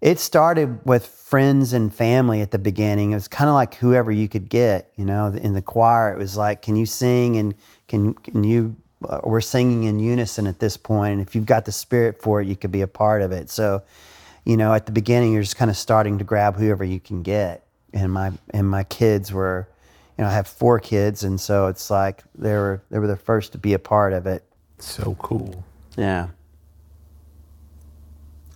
[SPEAKER 2] it started with friends and family at the beginning. It was kind of like whoever you could get, you know, in the choir. It was like, can you sing and can, can you, uh, we're singing in unison at this point, And if you've got the spirit for it, you could be a part of it. So, you know, at the beginning, you're just kind of starting to grab whoever you can get. And my, and my kids were, you know, I have four kids, and so it's like they were they were the first to be a part of it.
[SPEAKER 1] So cool.
[SPEAKER 2] Yeah,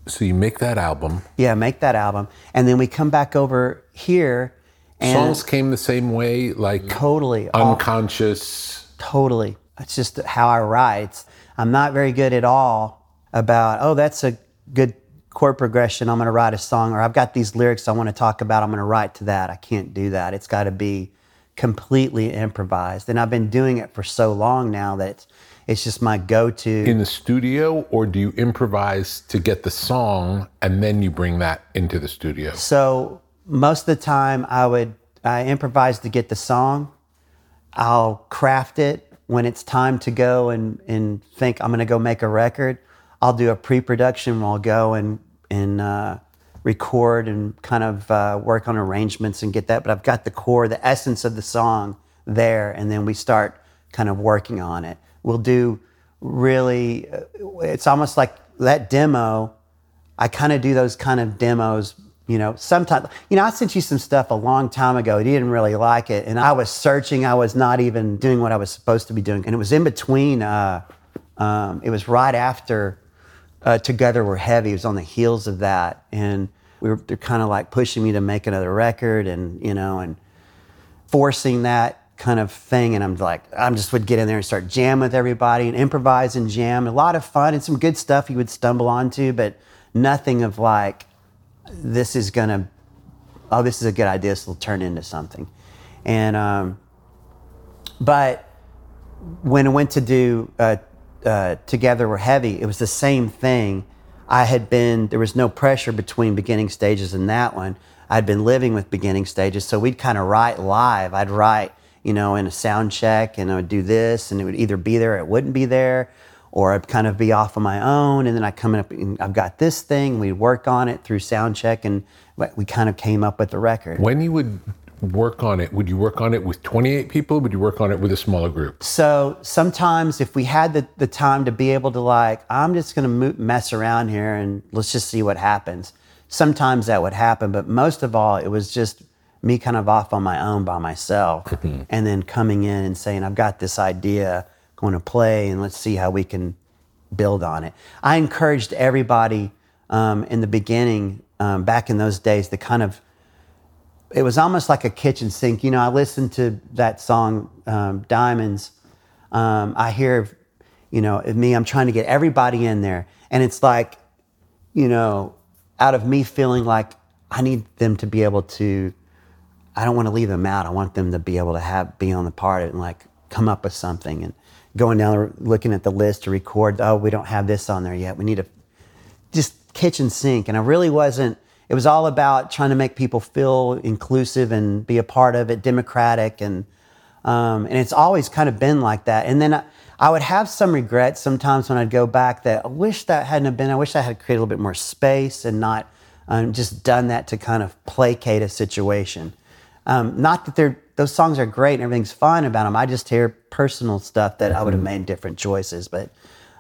[SPEAKER 1] So you make that album.
[SPEAKER 2] yeah. Make that album, and then we come back over here, and
[SPEAKER 1] Songs came the same way, like
[SPEAKER 2] totally, all-
[SPEAKER 1] unconscious.
[SPEAKER 2] totally. It's just how I write. I'm not very good at all about. Oh, that's a good chord progression. I'm going to write a song, or I've got these lyrics I want to talk about. I'm going to write to that. I can't do that. It's got to be completely improvised, and I've been doing it for so long now that it's, just my go-to.
[SPEAKER 1] in the studio, or do you improvise to get the song and then you bring that into the studio?
[SPEAKER 2] So most of the time, I would I improvise to get the song. I'll craft it when it's time to go and, and think I'm going to go make a record, I'll do a pre-production. Where I'll go and and uh, record and kind of uh, work on arrangements and get that. But I've got the core, the essence of the song there, and then we start kind of working on it. We'll do really. uh, It's almost like that demo. I kind of do those kind of demos. You know, sometimes, you know, I sent you some stuff a long time ago. You didn't really like it. And I was searching. I was not even doing what I was supposed to be doing. And it was in between, uh, um, it was right after uh, Together We're Heavy. It was on the heels of that. And we were, they're kind of like pushing me to make another record and, you know, and forcing that kind of thing. And I'm like, I'm just would get in there and start jam with everybody and improvise and jam. A lot of fun and some good stuff you would stumble onto, but nothing of like, this is gonna, oh, this is a good idea. This will turn into something. And, um, but when I went to do uh, uh, Together We're Heavy, it was the same thing. I had been, there was no pressure between beginning stages and that one. I'd been living with beginning stages, so we'd kind of write live. I'd write, you know, in a sound check, and I would do this, and it would either be there or it wouldn't be there, or I'd kind of be off on my own, and then I come up and I've got this thing. We'd work on it through sound check, and we kind of came up with the record.
[SPEAKER 1] When you would work on it, would you work on it with 28 people? Would you work on it with a smaller group?
[SPEAKER 2] So sometimes, if we had the, the time to be able to, like, I'm just going to mess around here and let's just see what happens, sometimes that would happen. But most of all, it was just me kind of off on my own by myself (laughs) and then coming in and saying, I've got this idea, going to play, and let's see how we can build on it. I encouraged everybody um, in the beginning, um, back in those days, to kind of it was almost like a kitchen sink. You know, I listened to that song, um, Diamonds. Um, I hear, you know, me, I'm trying to get everybody in there. And it's like, you know, out of me feeling like I need them to be able to, I don't want to leave them out. I want them to be able to have, be on the part of it and like come up with something and going down, looking at the list to record. Oh, we don't have this on there yet. We need to just kitchen sink. And I really wasn't, it was all about trying to make people feel inclusive and be a part of it, democratic. And, um, and it's always kind of been like that. And then I, I would have some regrets sometimes when I'd go back that I wish that hadn't have been, I wish I had created a little bit more space and not um, just done that to kind of placate a situation. Um, not that they're, those songs are great and everything's fine about them. I just hear personal stuff that I would have made different choices. But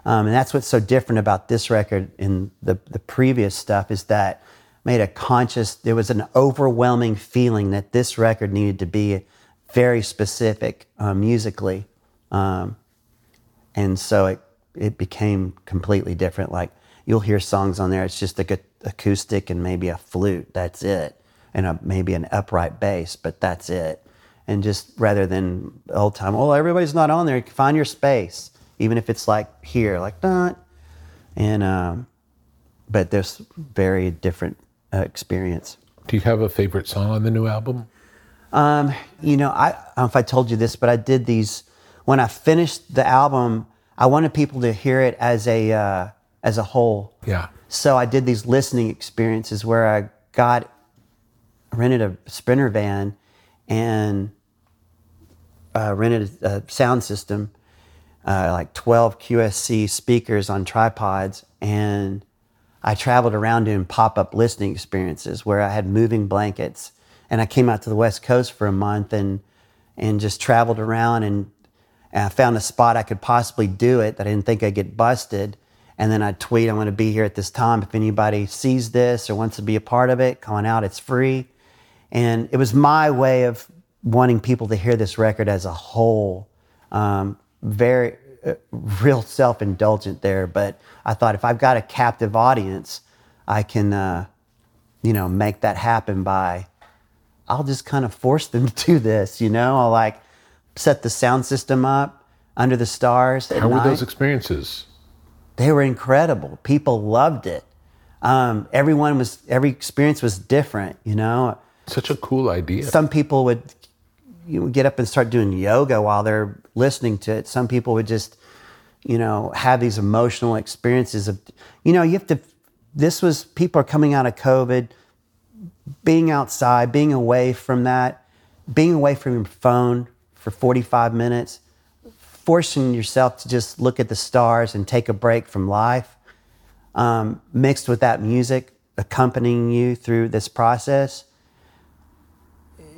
[SPEAKER 2] um, and that's what's so different about this record and the the previous stuff is that made a conscious. There was an overwhelming feeling that this record needed to be very specific uh, musically, um, and so it it became completely different. Like you'll hear songs on there. It's just a gu- acoustic and maybe a flute. That's it, and a, maybe an upright bass, but that's it. And just rather than old time, oh, everybody's not on there. Find your space, even if it's like here, like that. And um, but there's very different uh, experience.
[SPEAKER 1] Do you have a favorite song on the new album?
[SPEAKER 2] Um, you know, I, I don't know if I told you this, but I did these when I finished the album. I wanted people to hear it as a uh, as a whole.
[SPEAKER 1] Yeah.
[SPEAKER 2] So I did these listening experiences where I got rented a sprinter van and uh, rented a, sound system, uh, like 12 QSC speakers on tripods, and I traveled around doing pop up listening experiences where I had moving blankets. And I came out to the West Coast for a month and, and just traveled around and, and I found a spot I could possibly do it that I didn't think I'd get busted. And then I'd tweet, I'm going to be here at this time. If anybody sees this or wants to be a part of it, come on out, it's free. And it was my way of wanting people to hear this record as a whole. Um, very, uh, real self indulgent there. But I thought if I've got a captive audience, I can, uh, you know, make that happen by, I'll just kind of force them (laughs) to do this, you know? I'll like set the sound system up under the stars.
[SPEAKER 1] How were
[SPEAKER 2] night
[SPEAKER 1] those experiences?
[SPEAKER 2] they were incredible. People loved it. Um, everyone was, every experience was different, you know.
[SPEAKER 1] Such a cool idea.
[SPEAKER 2] Some people would you know, get up and start doing yoga while they're listening to it. Some people would just, you know, have these emotional experiences of, you know, you have to, this was, people are coming out of COVID, being outside, being away from that, being away from your phone for 45 minutes, forcing yourself to just look at the stars and take a break from life, um, mixed with that music accompanying you through this process,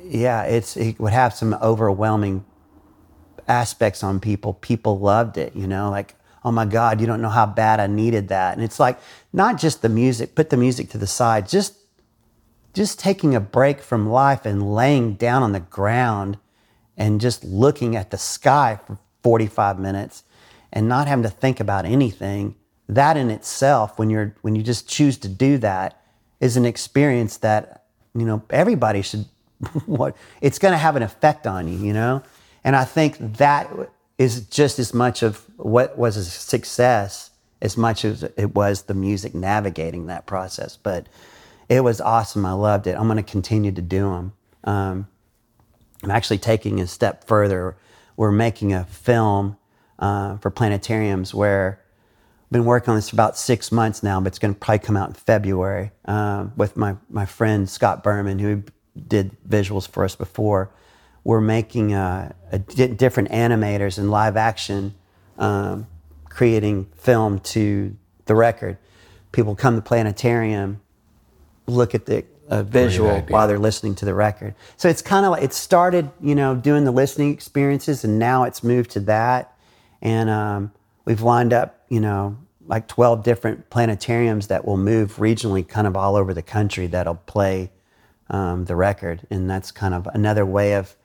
[SPEAKER 2] yeah, it's it would have some overwhelming aspects on people. People loved it, you know, like, oh my God, you don't know how bad I needed that. And it's like not just the music, put the music to the side, just just taking a break from life and laying down on the ground and just looking at the sky for 45 minutes and not having to think about anything that in itself when you're when you just choose to do that is an experience that you know everybody should (laughs) what it's going to have an effect on you you know? And i think that is just as much of what was a success as much as it was the music navigating that process but it was awesome. I loved it. I'm going to continue to do them um, i'm actually taking a step further. We're making a film uh, for planetariums where I've been working on this for about six months now, but it's going to probably come out in February um, with my, my friend Scott Berman, who did visuals for us before. We're making uh, a di- different animators and live action, um, creating film to the record. People come to planetarium, look at the uh, visual while they're listening to the record. So it's kind of like it started, you know, doing the listening experiences, and now it's moved to that. And um, we've lined up, you know, like 12 different planetariums that will move regionally, kind of all over the country that'll play um, the record. And that's kind of another way of,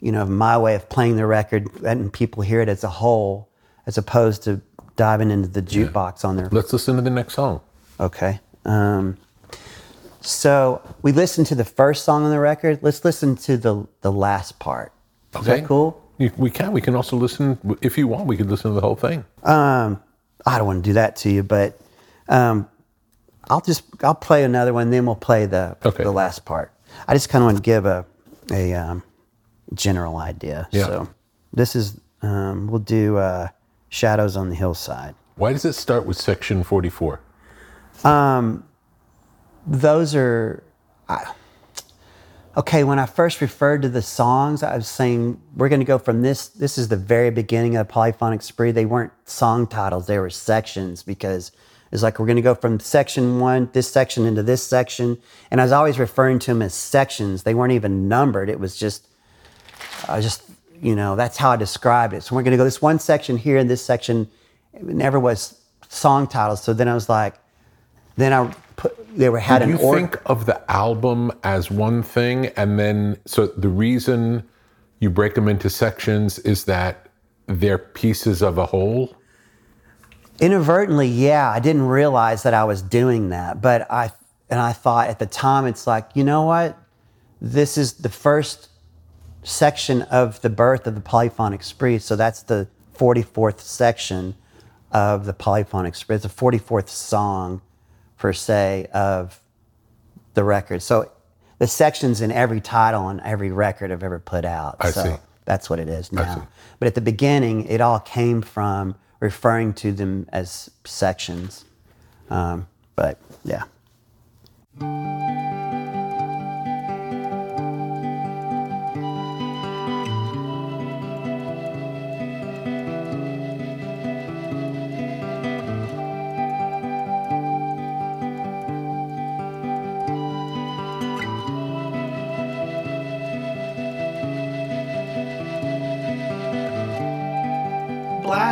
[SPEAKER 2] you know, my way of playing the record, letting people hear it as a whole, as opposed to diving into the jukebox on their
[SPEAKER 1] Let's listen to the next song.
[SPEAKER 2] Okay. Um, so we listened to the first song on the record. Let's listen to the the last part. Is
[SPEAKER 1] Okay.
[SPEAKER 2] that cool?
[SPEAKER 1] You- We can. We can also listen, if you want, we could listen to the whole thing.
[SPEAKER 2] Um, I don't want to do that to you, but um, I'll just I'll play another one, then we'll play the
[SPEAKER 1] Okay.
[SPEAKER 2] the last part. I just kind of want to give a a um, general idea.
[SPEAKER 1] Yeah.
[SPEAKER 2] So this is um, we'll do uh, Shadows on the Hillside.
[SPEAKER 1] Why does it start with section 44?
[SPEAKER 2] Um, those are I, okay when i first referred to the songs i was saying we're going to go from this this is the very beginning of the polyphonic spree they weren't song titles they were sections because it's like we're going to go from section one this section into this section and i was always referring to them as sections they weren't even numbered it was just I just, you know, that's how I described it. So we're going to go this one section here and this section. It never was song titles. So then I was like, then I put, they were had
[SPEAKER 1] Do
[SPEAKER 2] an
[SPEAKER 1] you
[SPEAKER 2] order.
[SPEAKER 1] think of the album as one thing, and then so the reason you break them into sections is that they're pieces of a whole?
[SPEAKER 2] Inadvertently, yeah, I didn't realize that I was doing that. But I, and I thought at the time, it's like, you know what? This is the first section of the birth of the polyphonic spree. So that's the 44th section of the polyphonic spree. It's the 44th song, per se, of the record. So the sections in every title on every record I've ever put out.
[SPEAKER 1] I
[SPEAKER 2] so
[SPEAKER 1] see.
[SPEAKER 2] that's what it is now. But at the beginning, it all came from referring to them as sections. Um, but yeah.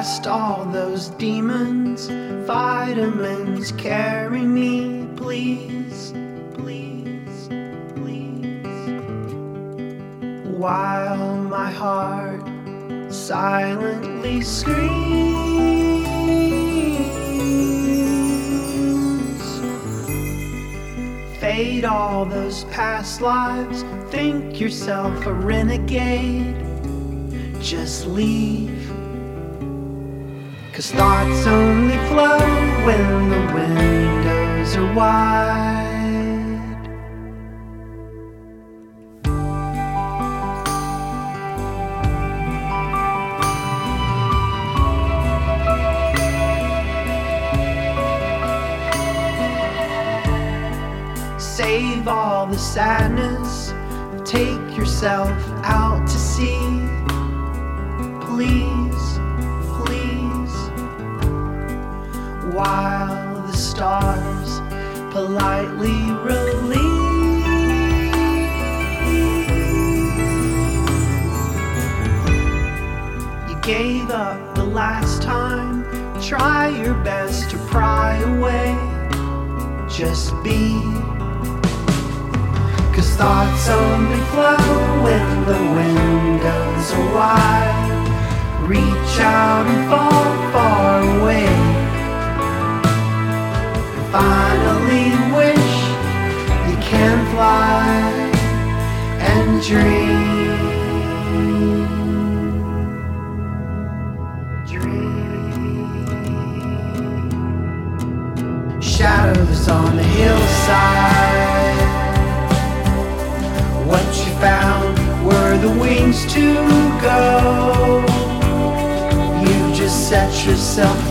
[SPEAKER 3] Blast all those demons, vitamins, carry me, please, please, please. While my heart silently screams. Fade all those past lives, think yourself a renegade, just leave. Cause thoughts only flow when the windows are wide. Save all the sadness, take yourself
[SPEAKER 2] politely release. You gave up the last time. Try your best to pry away. Just be. Cause thoughts only flow when the windows are wide. Reach out and fall far away. Finally wish you can fly and dream. Dream. Shadows on the hillside. What you found were the wings to go. You just set yourself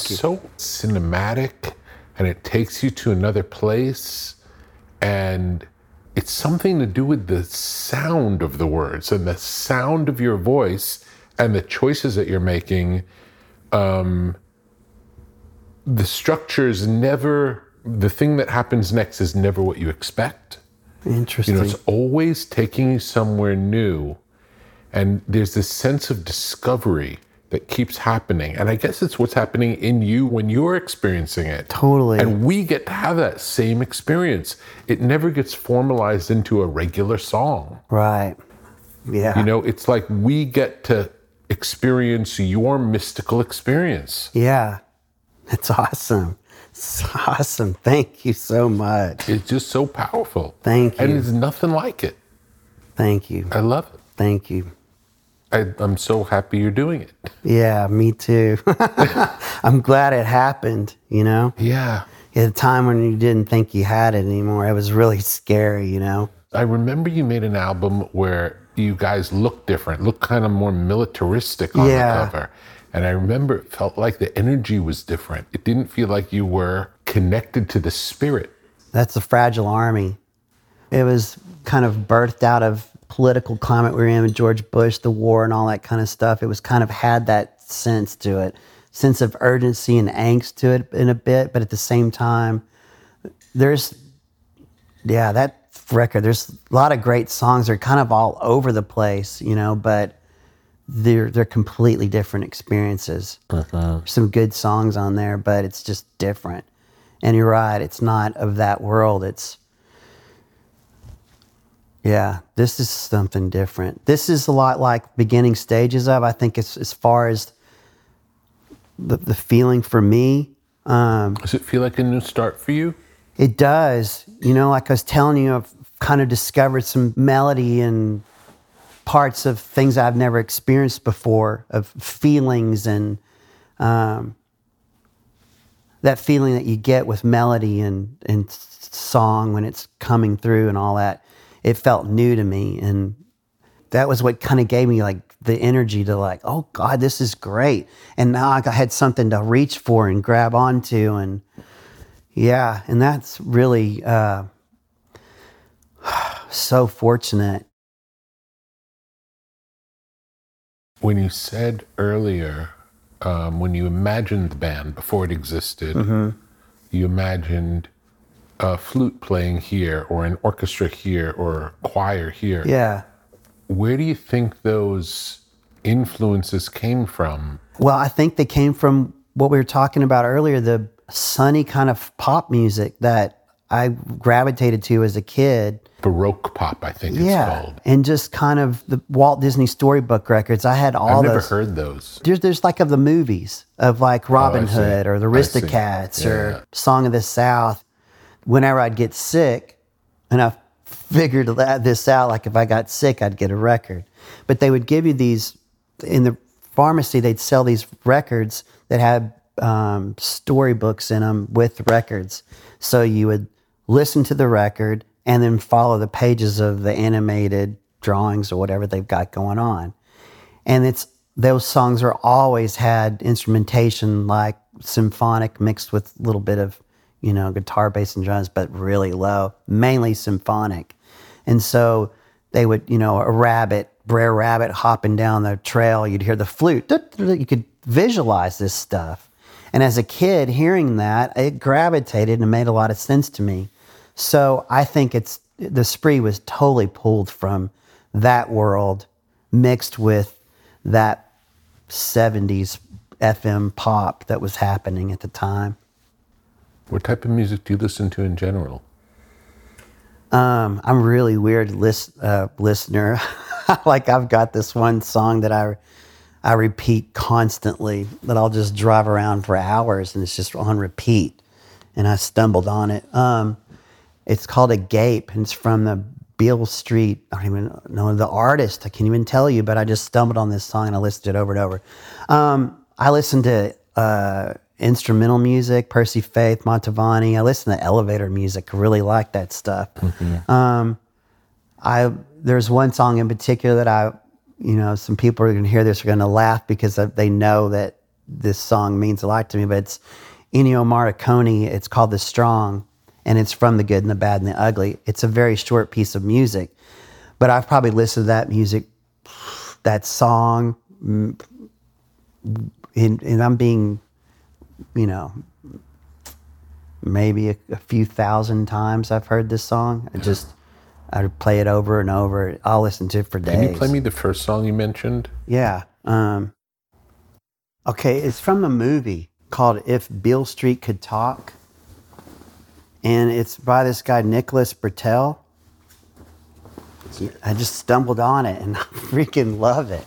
[SPEAKER 1] it's so cinematic and it takes you to another place and it's something to do with the sound of the words and the sound of your voice and the choices that you're making um, the structure is never the thing that happens next is never what you expect
[SPEAKER 5] Interesting.
[SPEAKER 1] you know, it's always taking you somewhere new. And there's this sense of discovery that keeps happening. And I guess it's what's happening in you when you're experiencing it.
[SPEAKER 2] Totally.
[SPEAKER 1] And we get to have that same experience. It never gets formalized into a regular song.
[SPEAKER 2] right. Yeah.
[SPEAKER 1] You know, it's like we get to experience your mystical experience.
[SPEAKER 2] yeah. It's awesome. It's awesome. Thank you so much.
[SPEAKER 1] It's just so powerful.
[SPEAKER 2] Thank you.
[SPEAKER 1] And there's nothing like it.
[SPEAKER 2] Thank you.
[SPEAKER 1] I love it.
[SPEAKER 2] Thank you.
[SPEAKER 1] I, I'm so happy you're doing it.
[SPEAKER 2] Yeah, me too. (laughs) I'm glad it happened, you know?
[SPEAKER 1] Yeah.
[SPEAKER 2] At a time when you didn't think you had it anymore. It was really scary, you know?
[SPEAKER 1] I remember you made an album where you guys looked different, looked kind of more militaristic on
[SPEAKER 2] Yeah.
[SPEAKER 1] the cover. And I remember it felt like the energy was different. It didn't feel like you were connected to the spirit.
[SPEAKER 2] That's a fragile army. It was kind of birthed out of political climate we were in with George Bush, the war, and all that kind of stuff. It was kind of had that sense to it, sense of urgency and angst to it in a bit, but at the same time, there's, yeah, that record. There's a lot of great songs. They're kind of all over the place, you know, but they're they're completely different experiences. Uh-huh. Some good songs on there, but it's just different. And you're right, it's not of that world. It's yeah, this is something different. This is a lot like beginning stages of. I think it's as far as the the feeling for me. Um,
[SPEAKER 1] Does it feel like a new start for you?
[SPEAKER 2] it does. You know, like I was telling you, I've kind of discovered some melody and parts of things I've never experienced before, of feelings and um, that feeling that you get with melody and, and song when it's coming through and all that. It felt new to me. And that was what kind of gave me like the energy to like, oh God, this is great. And now I had something to reach for and grab onto and yeah, and that's really uh, (sighs) so fortunate.
[SPEAKER 1] When you said earlier, um, when you imagined the band before it existed,
[SPEAKER 2] Mm-hmm.
[SPEAKER 1] you imagined a flute playing here, or an orchestra here, or choir here.
[SPEAKER 2] Yeah.
[SPEAKER 1] Where do you think those influences came from?
[SPEAKER 2] Well, I think they came from what we were talking about earlier the sunny kind of pop music that I gravitated to as a kid.
[SPEAKER 1] Baroque pop, I think it's
[SPEAKER 2] yeah.
[SPEAKER 1] called.
[SPEAKER 2] And just kind of the Walt Disney storybook records. I had all those
[SPEAKER 1] I've never
[SPEAKER 2] those.
[SPEAKER 1] heard those.
[SPEAKER 2] There's, there's like of the movies of like oh, Robin
[SPEAKER 1] Oh.
[SPEAKER 2] Hood or the. Aristocats
[SPEAKER 1] Yeah.
[SPEAKER 2] or Song of the South. Whenever I'd get sick, and I figured (laughs) this out, like if I got sick, I'd get a record. But they would give you these in the pharmacy. They'd sell these records that had um, storybooks in them with records. So you would listen to the record and then follow the pages of the animated drawings or whatever they've got going on and it's those songs are always had instrumentation like symphonic mixed with a little bit of you know guitar bass and drums but really low mainly symphonic. And so they would you know a rabbit Br'er Rabbit hopping down the trail you'd hear the flute you could visualize this stuff. And as a kid hearing that it gravitated and made a lot of sense to me. So i think it's the spree was totally pulled from that world mixed with that 70s FM pop that was happening at the time.
[SPEAKER 1] What type of music do you listen to in general?
[SPEAKER 2] Um, I'm really weird list, uh, listener. (laughs) like I've got this one song that I I repeat constantly that I'll just drive around for hours and it's just on repeat. And I stumbled on it. Um, it's called Agape and it's from the Beale Street. I don't even know the artist. I can't even tell you, but I just stumbled on this song and I listened to it over and over. Um, I listened to uh, instrumental music, Percy Faith, Mantovani. I listen to elevator music. I really like that stuff. Um, I there's one song in particular that I, you know, some people are going to hear this are going to laugh because they know that this song means a lot to me. But it's Ennio Morricone. It's called "The Strong," and it's from The Good and the Bad and the Ugly. It's a very short piece of music, but I've probably listened to that music, that song, mm, and, and I'm being, you know, maybe a, a few thousand times I've heard this song. I just I would play it over and over. I'll listen to it for days.
[SPEAKER 1] Can you play me the first song you mentioned?
[SPEAKER 2] Yeah. Um, Okay, it's from a movie called If Beale Street Could Talk. And it's by this guy, Nicholas Britell. I just stumbled on it and (laughs) I freaking love it.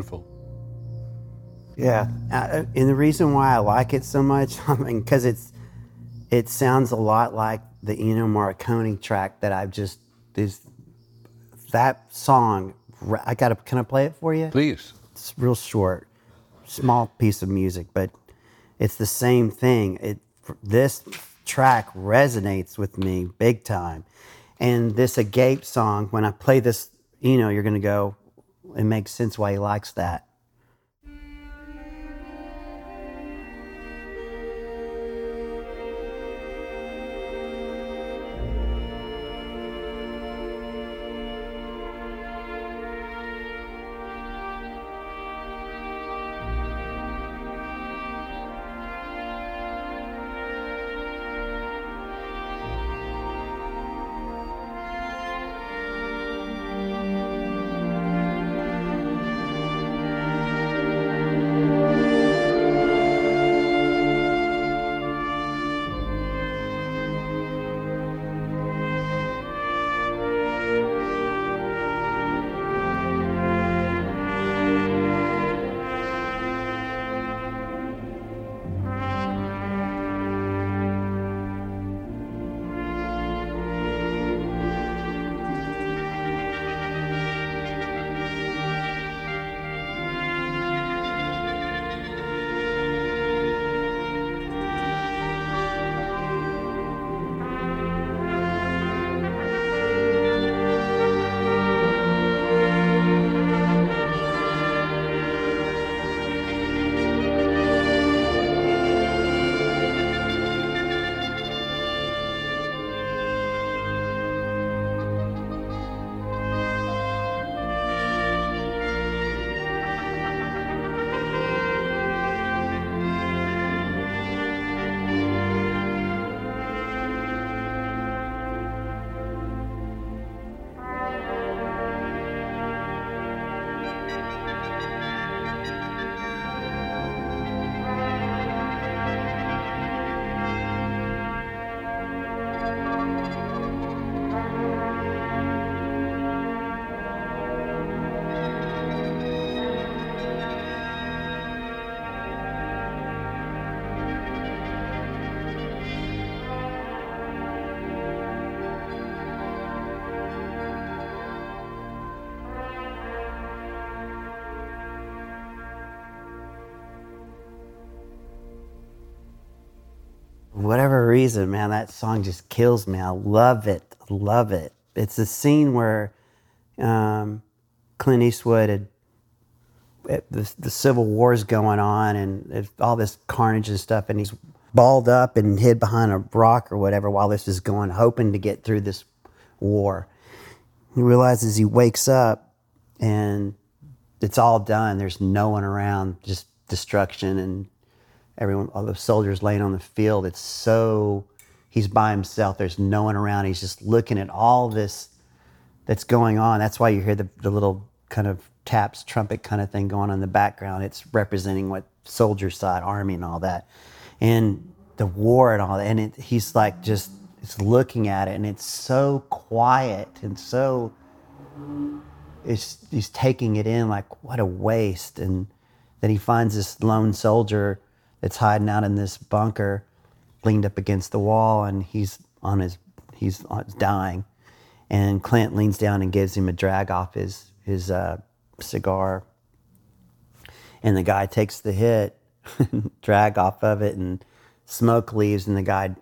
[SPEAKER 1] Beautiful.
[SPEAKER 2] Yeah, uh, and the reason why I like it so much, (laughs) I mean, because it's it sounds a lot like the Ennio Morricone track that I've just this that song. I got to can I play it for you?
[SPEAKER 1] Please.
[SPEAKER 2] It's real short, small piece of music, but it's the same thing. It this track resonates with me big time, and this Agape song. When I play this, you know, you're gonna go. It makes sense why he likes that. Reason, man, that song just kills me. I love it. Love it. It's a scene where um, Clint Eastwood had it, the, the Civil War's going on and there's all this carnage and stuff, and he's balled up and hid behind a rock or whatever while this is going, hoping to get through this war. He realizes he wakes up and it's all done. There's no one around, just destruction and everyone, all the soldiers laying on the field. It's so, he's by himself. There's no one around. He's just looking at all this that's going on. That's why you hear the, the little kind of taps, trumpet kind of thing going on in the background. It's representing what soldier side, army, and all that, and the war and all that. And it, he's like just it's looking at it, and it's so quiet and so. It's, he's taking it in like what a waste, and then he finds this lone soldier that's hiding out in this bunker, leaned up against the wall, and he's on his he's dying and Clint leans down and gives him a drag off his his uh, cigar, and the guy takes the hit, (laughs) drag off of it, and smoke leaves, and the guy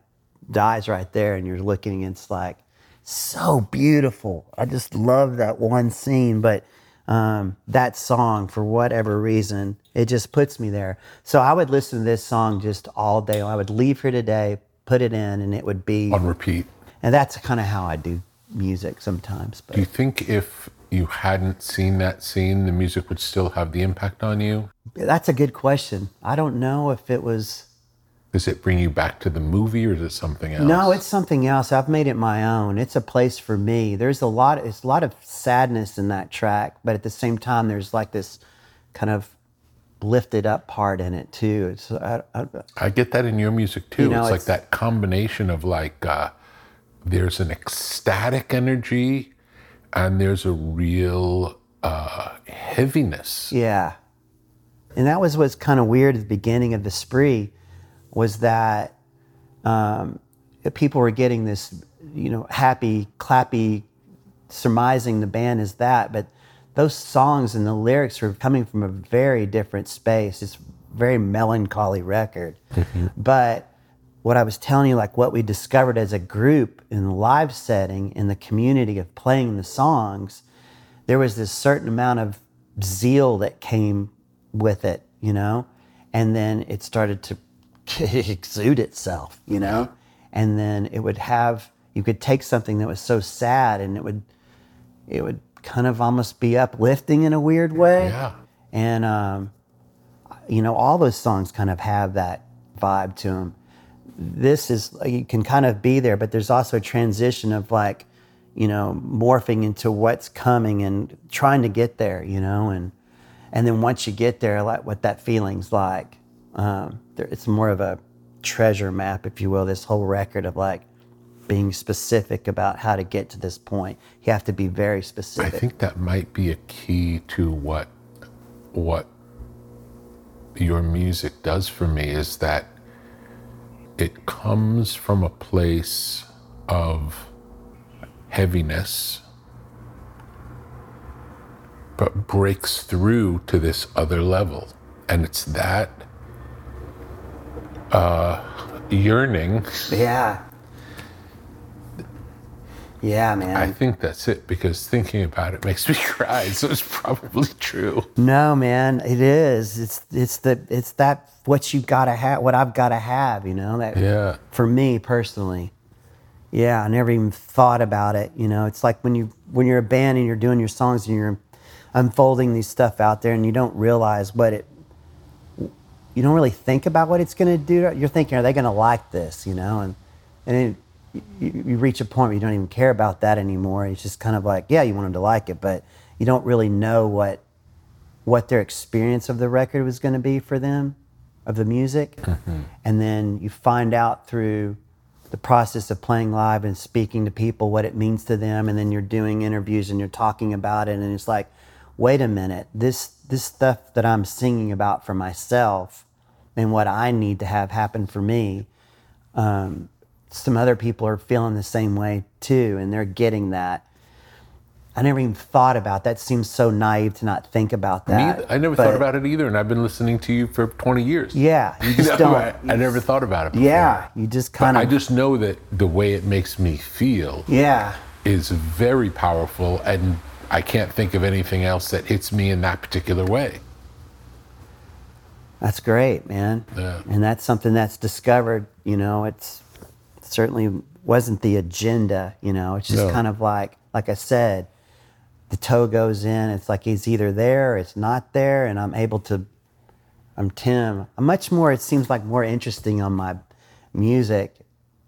[SPEAKER 2] dies right there, and you're looking, and it's like so beautiful. I just love that one scene, but. Um, that song, for whatever reason, it just puts me there. So I would listen to this song just all day. I would leave here today, put it in, and it would be
[SPEAKER 1] On repeat.
[SPEAKER 2] and that's kind of how I do music sometimes.
[SPEAKER 1] Do you think if you hadn't seen that scene, the music would still have the impact on you?
[SPEAKER 2] that's a good question. I don't know if it was.
[SPEAKER 1] Does it bring you back to the movie or is it something else?
[SPEAKER 2] No, it's something else. I've made it my own. It's a place for me. There's a lot. It's a lot of sadness in that track, but at the same time, there's like this kind of lifted up part in it too. It's I, I,
[SPEAKER 1] I get that in your music too.
[SPEAKER 2] You know,
[SPEAKER 1] it's, like
[SPEAKER 2] it's-
[SPEAKER 1] that combination of like uh, there's an ecstatic energy and there's a real uh, heaviness.
[SPEAKER 2] Yeah. And that was what's kind of weird at the beginning of the spree was that um, people were getting this, you know, happy, clappy, surmising the band is that, but those songs and the lyrics were coming from a very different space. It's a very melancholy record. But what I was telling you, like what we discovered as a group in the live setting, in the community of playing the songs, there was this certain amount of zeal that came with it, you know, and then it started to (laughs) exude itself, you know, and then it would have you could take something that was so sad and it would it would kind of almost be uplifting in a weird way,
[SPEAKER 1] Yeah.
[SPEAKER 2] and um, you know, all those songs kind of have that vibe to them. This is you can kind of be there, but there's also a transition of like, you know, morphing into what's coming and trying to get there, you know, and and then once you get there, like what that feeling's like. Um, there, it's more of a treasure map, if you will. This whole record of like being specific about how to get to this point. You have to be very specific.
[SPEAKER 1] I think that might be a key to what what your music does for me is that it comes from a place of heaviness but breaks through to this other level and it's that uh, yearning
[SPEAKER 2] yeah. Yeah, man.
[SPEAKER 1] i think that's it because thinking about it makes me (laughs) cry so it's probably true
[SPEAKER 2] No, man, it is. It's it's the it's that what you gotta have, what I've gotta have. You know that.
[SPEAKER 1] Yeah.
[SPEAKER 2] For me personally, yeah, I never even thought about it. You know, it's like when you when you're a band and you're doing your songs and you're unfolding these stuff out there and you don't realize what it. You don't really think about what it's gonna do. You're thinking, are they gonna like this? You know, and and then you, you reach a point where you don't even care about that anymore. It's just kind of like, yeah, you want them to like it, but you don't really know what what their experience of the record was going to be for them, of the music. Mm-hmm. And then you find out through the process of playing live and speaking to people what it means to them. And then you're doing interviews and you're talking about it. And it's like, wait a minute, this, this stuff that I'm singing about for myself and what I need to have happen for me, um, some other people are feeling the same way too. And they're getting that. I never even thought about that. Seems so naive to not think about
[SPEAKER 1] Me,
[SPEAKER 2] that.
[SPEAKER 1] I never
[SPEAKER 2] But,
[SPEAKER 1] thought about it either, and I've been listening to you for 20 years.
[SPEAKER 2] Yeah, you (laughs)
[SPEAKER 1] You
[SPEAKER 2] just
[SPEAKER 1] know,
[SPEAKER 2] don't.
[SPEAKER 1] I, I never thought about it. Before.
[SPEAKER 2] Yeah, you just kind of.
[SPEAKER 1] I just know that the way it makes me feel
[SPEAKER 2] yeah,
[SPEAKER 1] is very powerful, and I can't think of anything else that hits me in that particular way.
[SPEAKER 2] That's great, man.
[SPEAKER 1] Yeah.
[SPEAKER 2] And that's something that's discovered. You know, it's it certainly wasn't the agenda. You know, it's just
[SPEAKER 1] No.
[SPEAKER 2] kind of like, like I said, the toe goes in. It's like he's either there, or it's not there, and I'm able to. I'm Tim. I'm much more. It seems like more interesting on my music,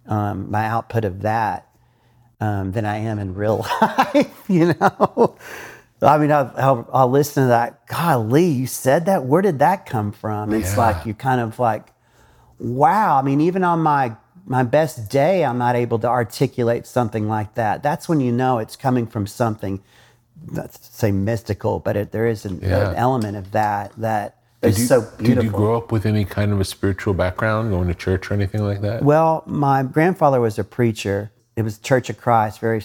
[SPEAKER 2] um, my output of that, um, than I am in real (laughs) life. You know. I mean, I'll, I'll, I'll listen to that. Golly, you said that. Where did that come from? It's
[SPEAKER 1] Yeah.
[SPEAKER 2] like you kind of like, wow. I mean, even on my my best day, I'm not able to articulate something like that. That's when you know it's coming from something. Let's say mystical, but it, there is an,
[SPEAKER 1] Yeah.
[SPEAKER 2] an element of that that is Did
[SPEAKER 1] you,
[SPEAKER 2] so
[SPEAKER 1] did
[SPEAKER 2] beautiful.
[SPEAKER 1] you grow up with any kind of a spiritual background, going to church or anything like that?
[SPEAKER 2] Well, my grandfather was a preacher. It was Church of Christ, very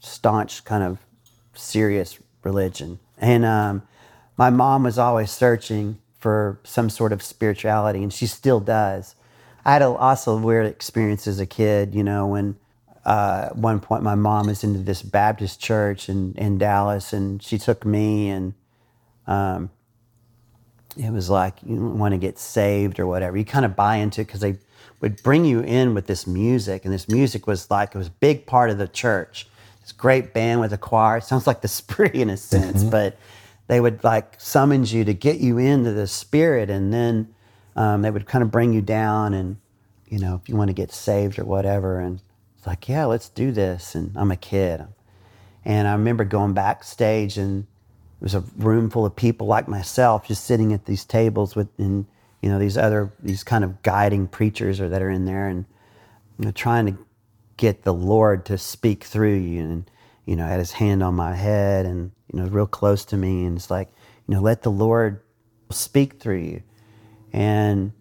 [SPEAKER 2] staunch, kind of serious religion. And um, my mom was always searching for some sort of spirituality, and she still does. I had a, also weird experience as a kid, you know, when uh, at one point my mom was into this Baptist church in, in Dallas, and she took me and it was like you want to get saved or whatever. You kind of buy into it because they would bring you in with this music, and this music was like it was a big part of the church. Great band with a choir. It sounds like the (laughs) spree in a sense, but they would like summons you to get you into the spirit, and then um, they would kind of bring you down, and you know if you want to get saved or whatever, and it's like yeah, let's do this. And I'm a kid, and I remember going backstage and it was a room full of people like myself just sitting at these tables with and you know these other these kind of guiding preachers or that are in there and you know trying to get the Lord to speak through you and you know had his hand on my head and you know real close to me and it's like you know let the Lord speak through you and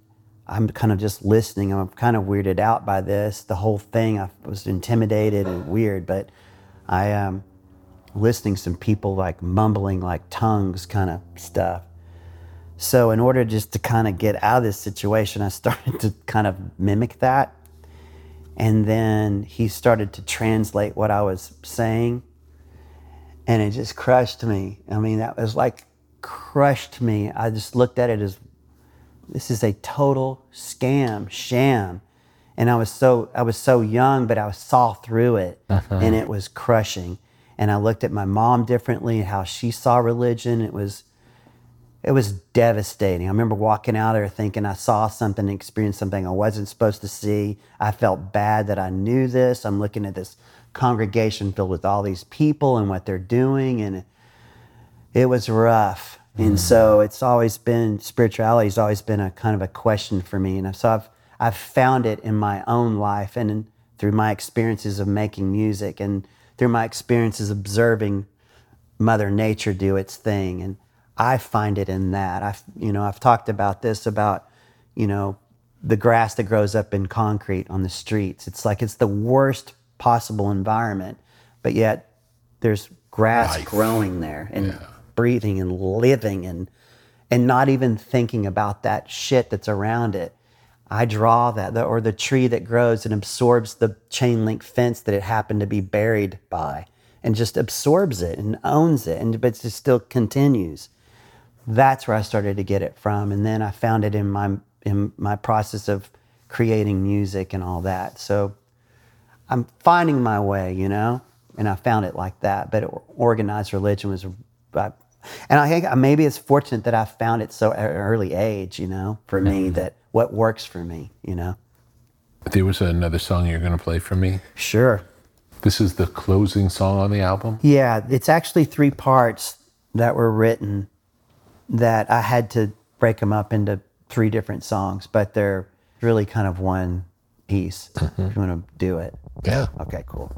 [SPEAKER 2] I'm kind of just listening. I'm kind of weirded out by this. The whole thing, I was intimidated and weird, but I um, listening some people like mumbling like tongues kind of stuff. So in order just to kind of get out of this situation, I started to kind of mimic that. And then he started to translate what I was saying. And it just crushed me. I mean, that was like crushed me. I just looked at it as this is a total scam, sham. And I was so I was so young, but I saw through it, uh-huh. and it was crushing. And I looked at my mom differently and how she saw religion. It was it was devastating. I remember walking out there thinking I saw something, experienced something I wasn't supposed to see. I felt bad that I knew this. I'm looking at this congregation filled with all these people and what they're doing, and it was rough. And mm. so it's always been spirituality has always been a kind of a question for me. And so I've I've found it in my own life and in, through my experiences of making music and through my experiences observing Mother Nature do its thing. And I find it in that. I've you know, I've talked about this about, you know, the grass that grows up in concrete on the streets. It's like it's the worst possible environment, but yet there's grass
[SPEAKER 1] Life.
[SPEAKER 2] growing there and breathing and living and and not even thinking about that shit that's around it. I draw that, the, or the tree that grows and absorbs the chain link fence that it happened to be buried by, and just absorbs it and owns it, and but it just still continues. That's where I started to get it from, and then I found it in my in my process of creating music and all that. So I'm finding my way, you know, and I found it like that. But organized religion was, I, and I think maybe it's fortunate that I found it so at an early age, you know, for me mm-hmm. that what works for me, you know.
[SPEAKER 1] There was another song you're going to play for me.
[SPEAKER 2] Sure.
[SPEAKER 1] This is the closing song on the album.
[SPEAKER 2] Yeah, it's actually three parts that were written that I had to break them up into three different songs, but they're really kind of one piece. Mm-hmm. If you want to do it.
[SPEAKER 1] Yeah.
[SPEAKER 2] Okay, cool.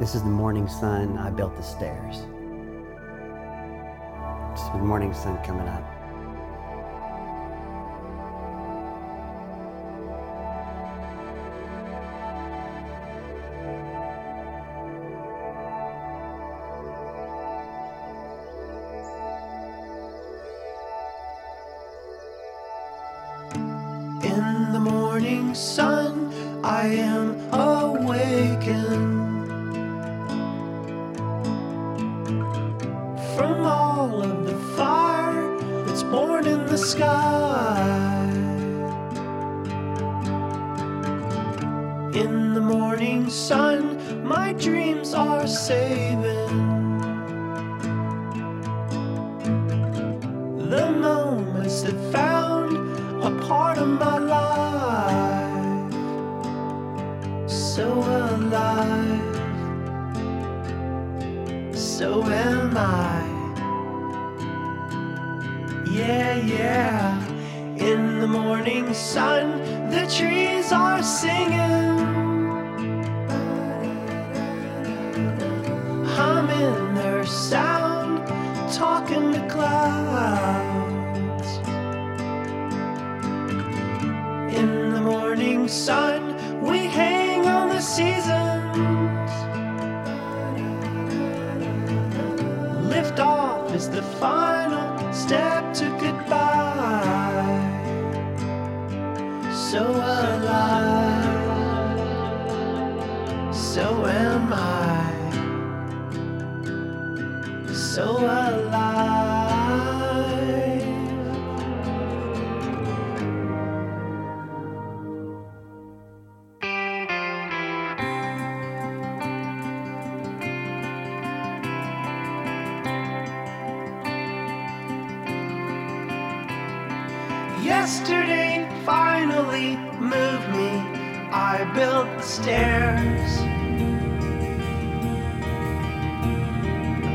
[SPEAKER 6] This is the morning sun. I built the stairs. It's the morning sun coming up.
[SPEAKER 2] In the morning sun, I am dreams are saving. The moments that found a part of my life so alive. So am i. Yeah yeah. In the morning sun the trees are singing.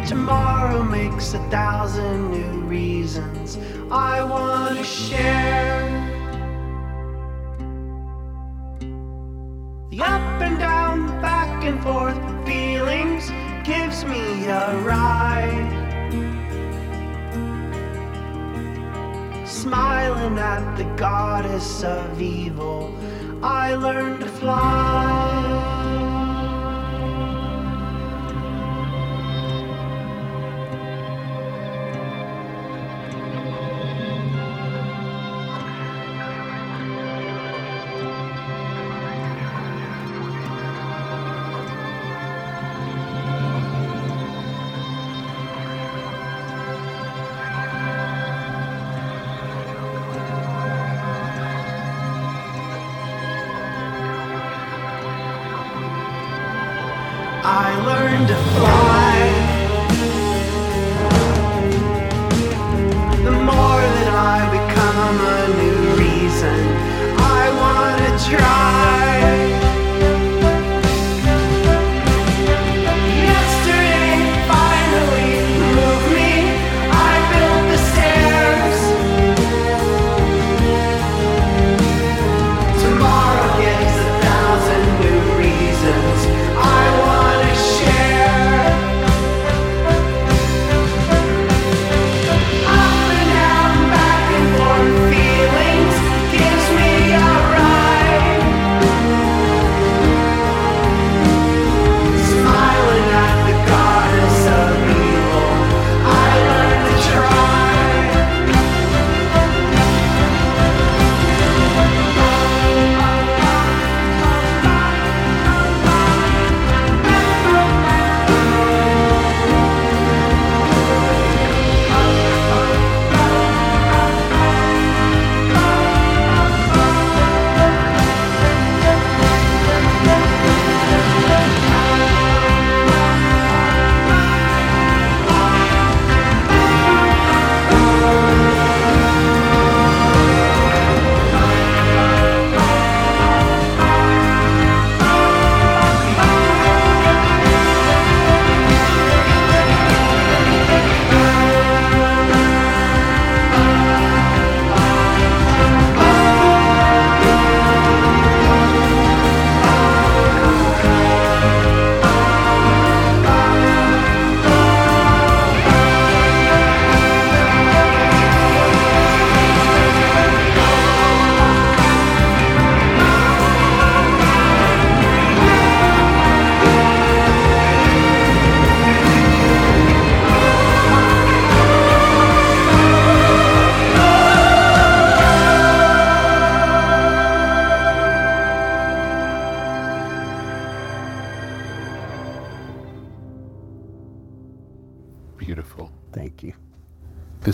[SPEAKER 3] Tomorrow makes a thousand new reasons I want to share. The up and down, back and forth feelings gives me a ride. Smiling at the goddess of evil, I learned to fly.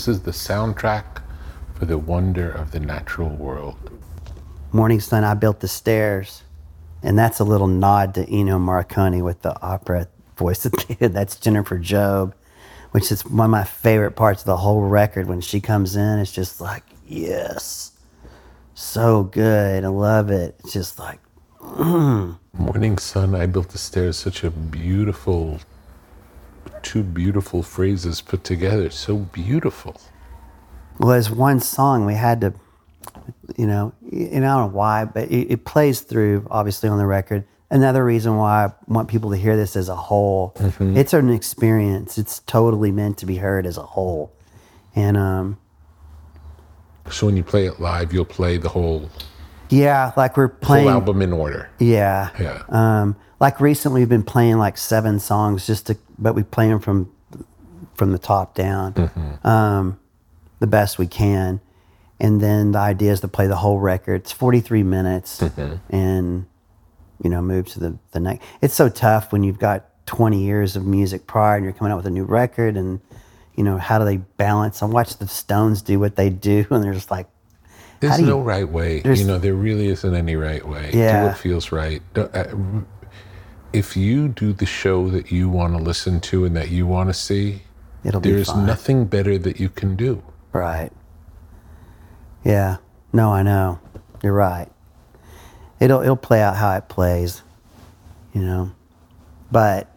[SPEAKER 1] This is the soundtrack for the wonder of the natural world.
[SPEAKER 2] Morning Sun, I built the stairs. And that's a little nod to Ennio Morricone with the opera voice of the kid. (laughs) That's Jennifer Job, which is one of my favorite parts of the whole record. When she comes in, it's just like, yes, so good. I love it. It's just like, mm.
[SPEAKER 1] Morning sun, I built the stairs. Such a beautiful, two beautiful phrases put together. So beautiful.
[SPEAKER 2] well, as one song, we had to, you know, and I don't know why, but it, it plays through obviously on the record. Another reason why I want people to hear this as a whole. It's an experience. It's totally meant to be heard as a whole. And um,
[SPEAKER 1] So when you play it live, you'll play the whole
[SPEAKER 2] yeah, like we're
[SPEAKER 1] full
[SPEAKER 2] playing.
[SPEAKER 1] album in order.
[SPEAKER 2] Yeah.
[SPEAKER 1] Yeah.
[SPEAKER 2] Um, like recently, we've been playing like seven songs just to, but we play them from from the top down, um, the best we can. And then the idea is to play the whole record. It's 43 minutes, and you know, move to the the next. It's so tough when you've got 20 years of music prior, and you're coming out with a new record, and you know, how do they balance? I watch the Stones do what they do, (laughs) and they're just like,
[SPEAKER 1] There's
[SPEAKER 2] do you-
[SPEAKER 1] no right way. You know, there really isn't any right way.
[SPEAKER 2] yeah.
[SPEAKER 1] Do what feels right. Don't- uh, If you do the show that you want to listen to and that you want to see,
[SPEAKER 2] it'll
[SPEAKER 1] there's nothing better that you can do.
[SPEAKER 2] Right. Yeah. No, I know. You're right. It'll it'll play out how it plays, you know. But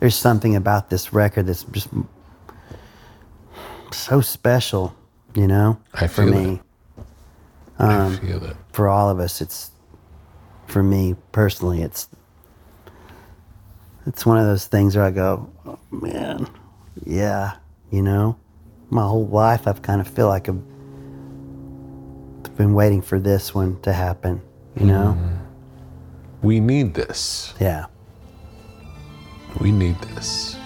[SPEAKER 2] there's something about this record that's just so special, you know,
[SPEAKER 1] I
[SPEAKER 2] for
[SPEAKER 1] feel
[SPEAKER 2] me.
[SPEAKER 1] it. I um, feel it.
[SPEAKER 2] For all of us, it's for me personally, it's it's one of those things where I go, oh, man, yeah, you know, my whole life I've kind of feel like I've been waiting for this one to happen, you know? Mm-hmm.
[SPEAKER 1] We need this.
[SPEAKER 2] Yeah.
[SPEAKER 1] We need this.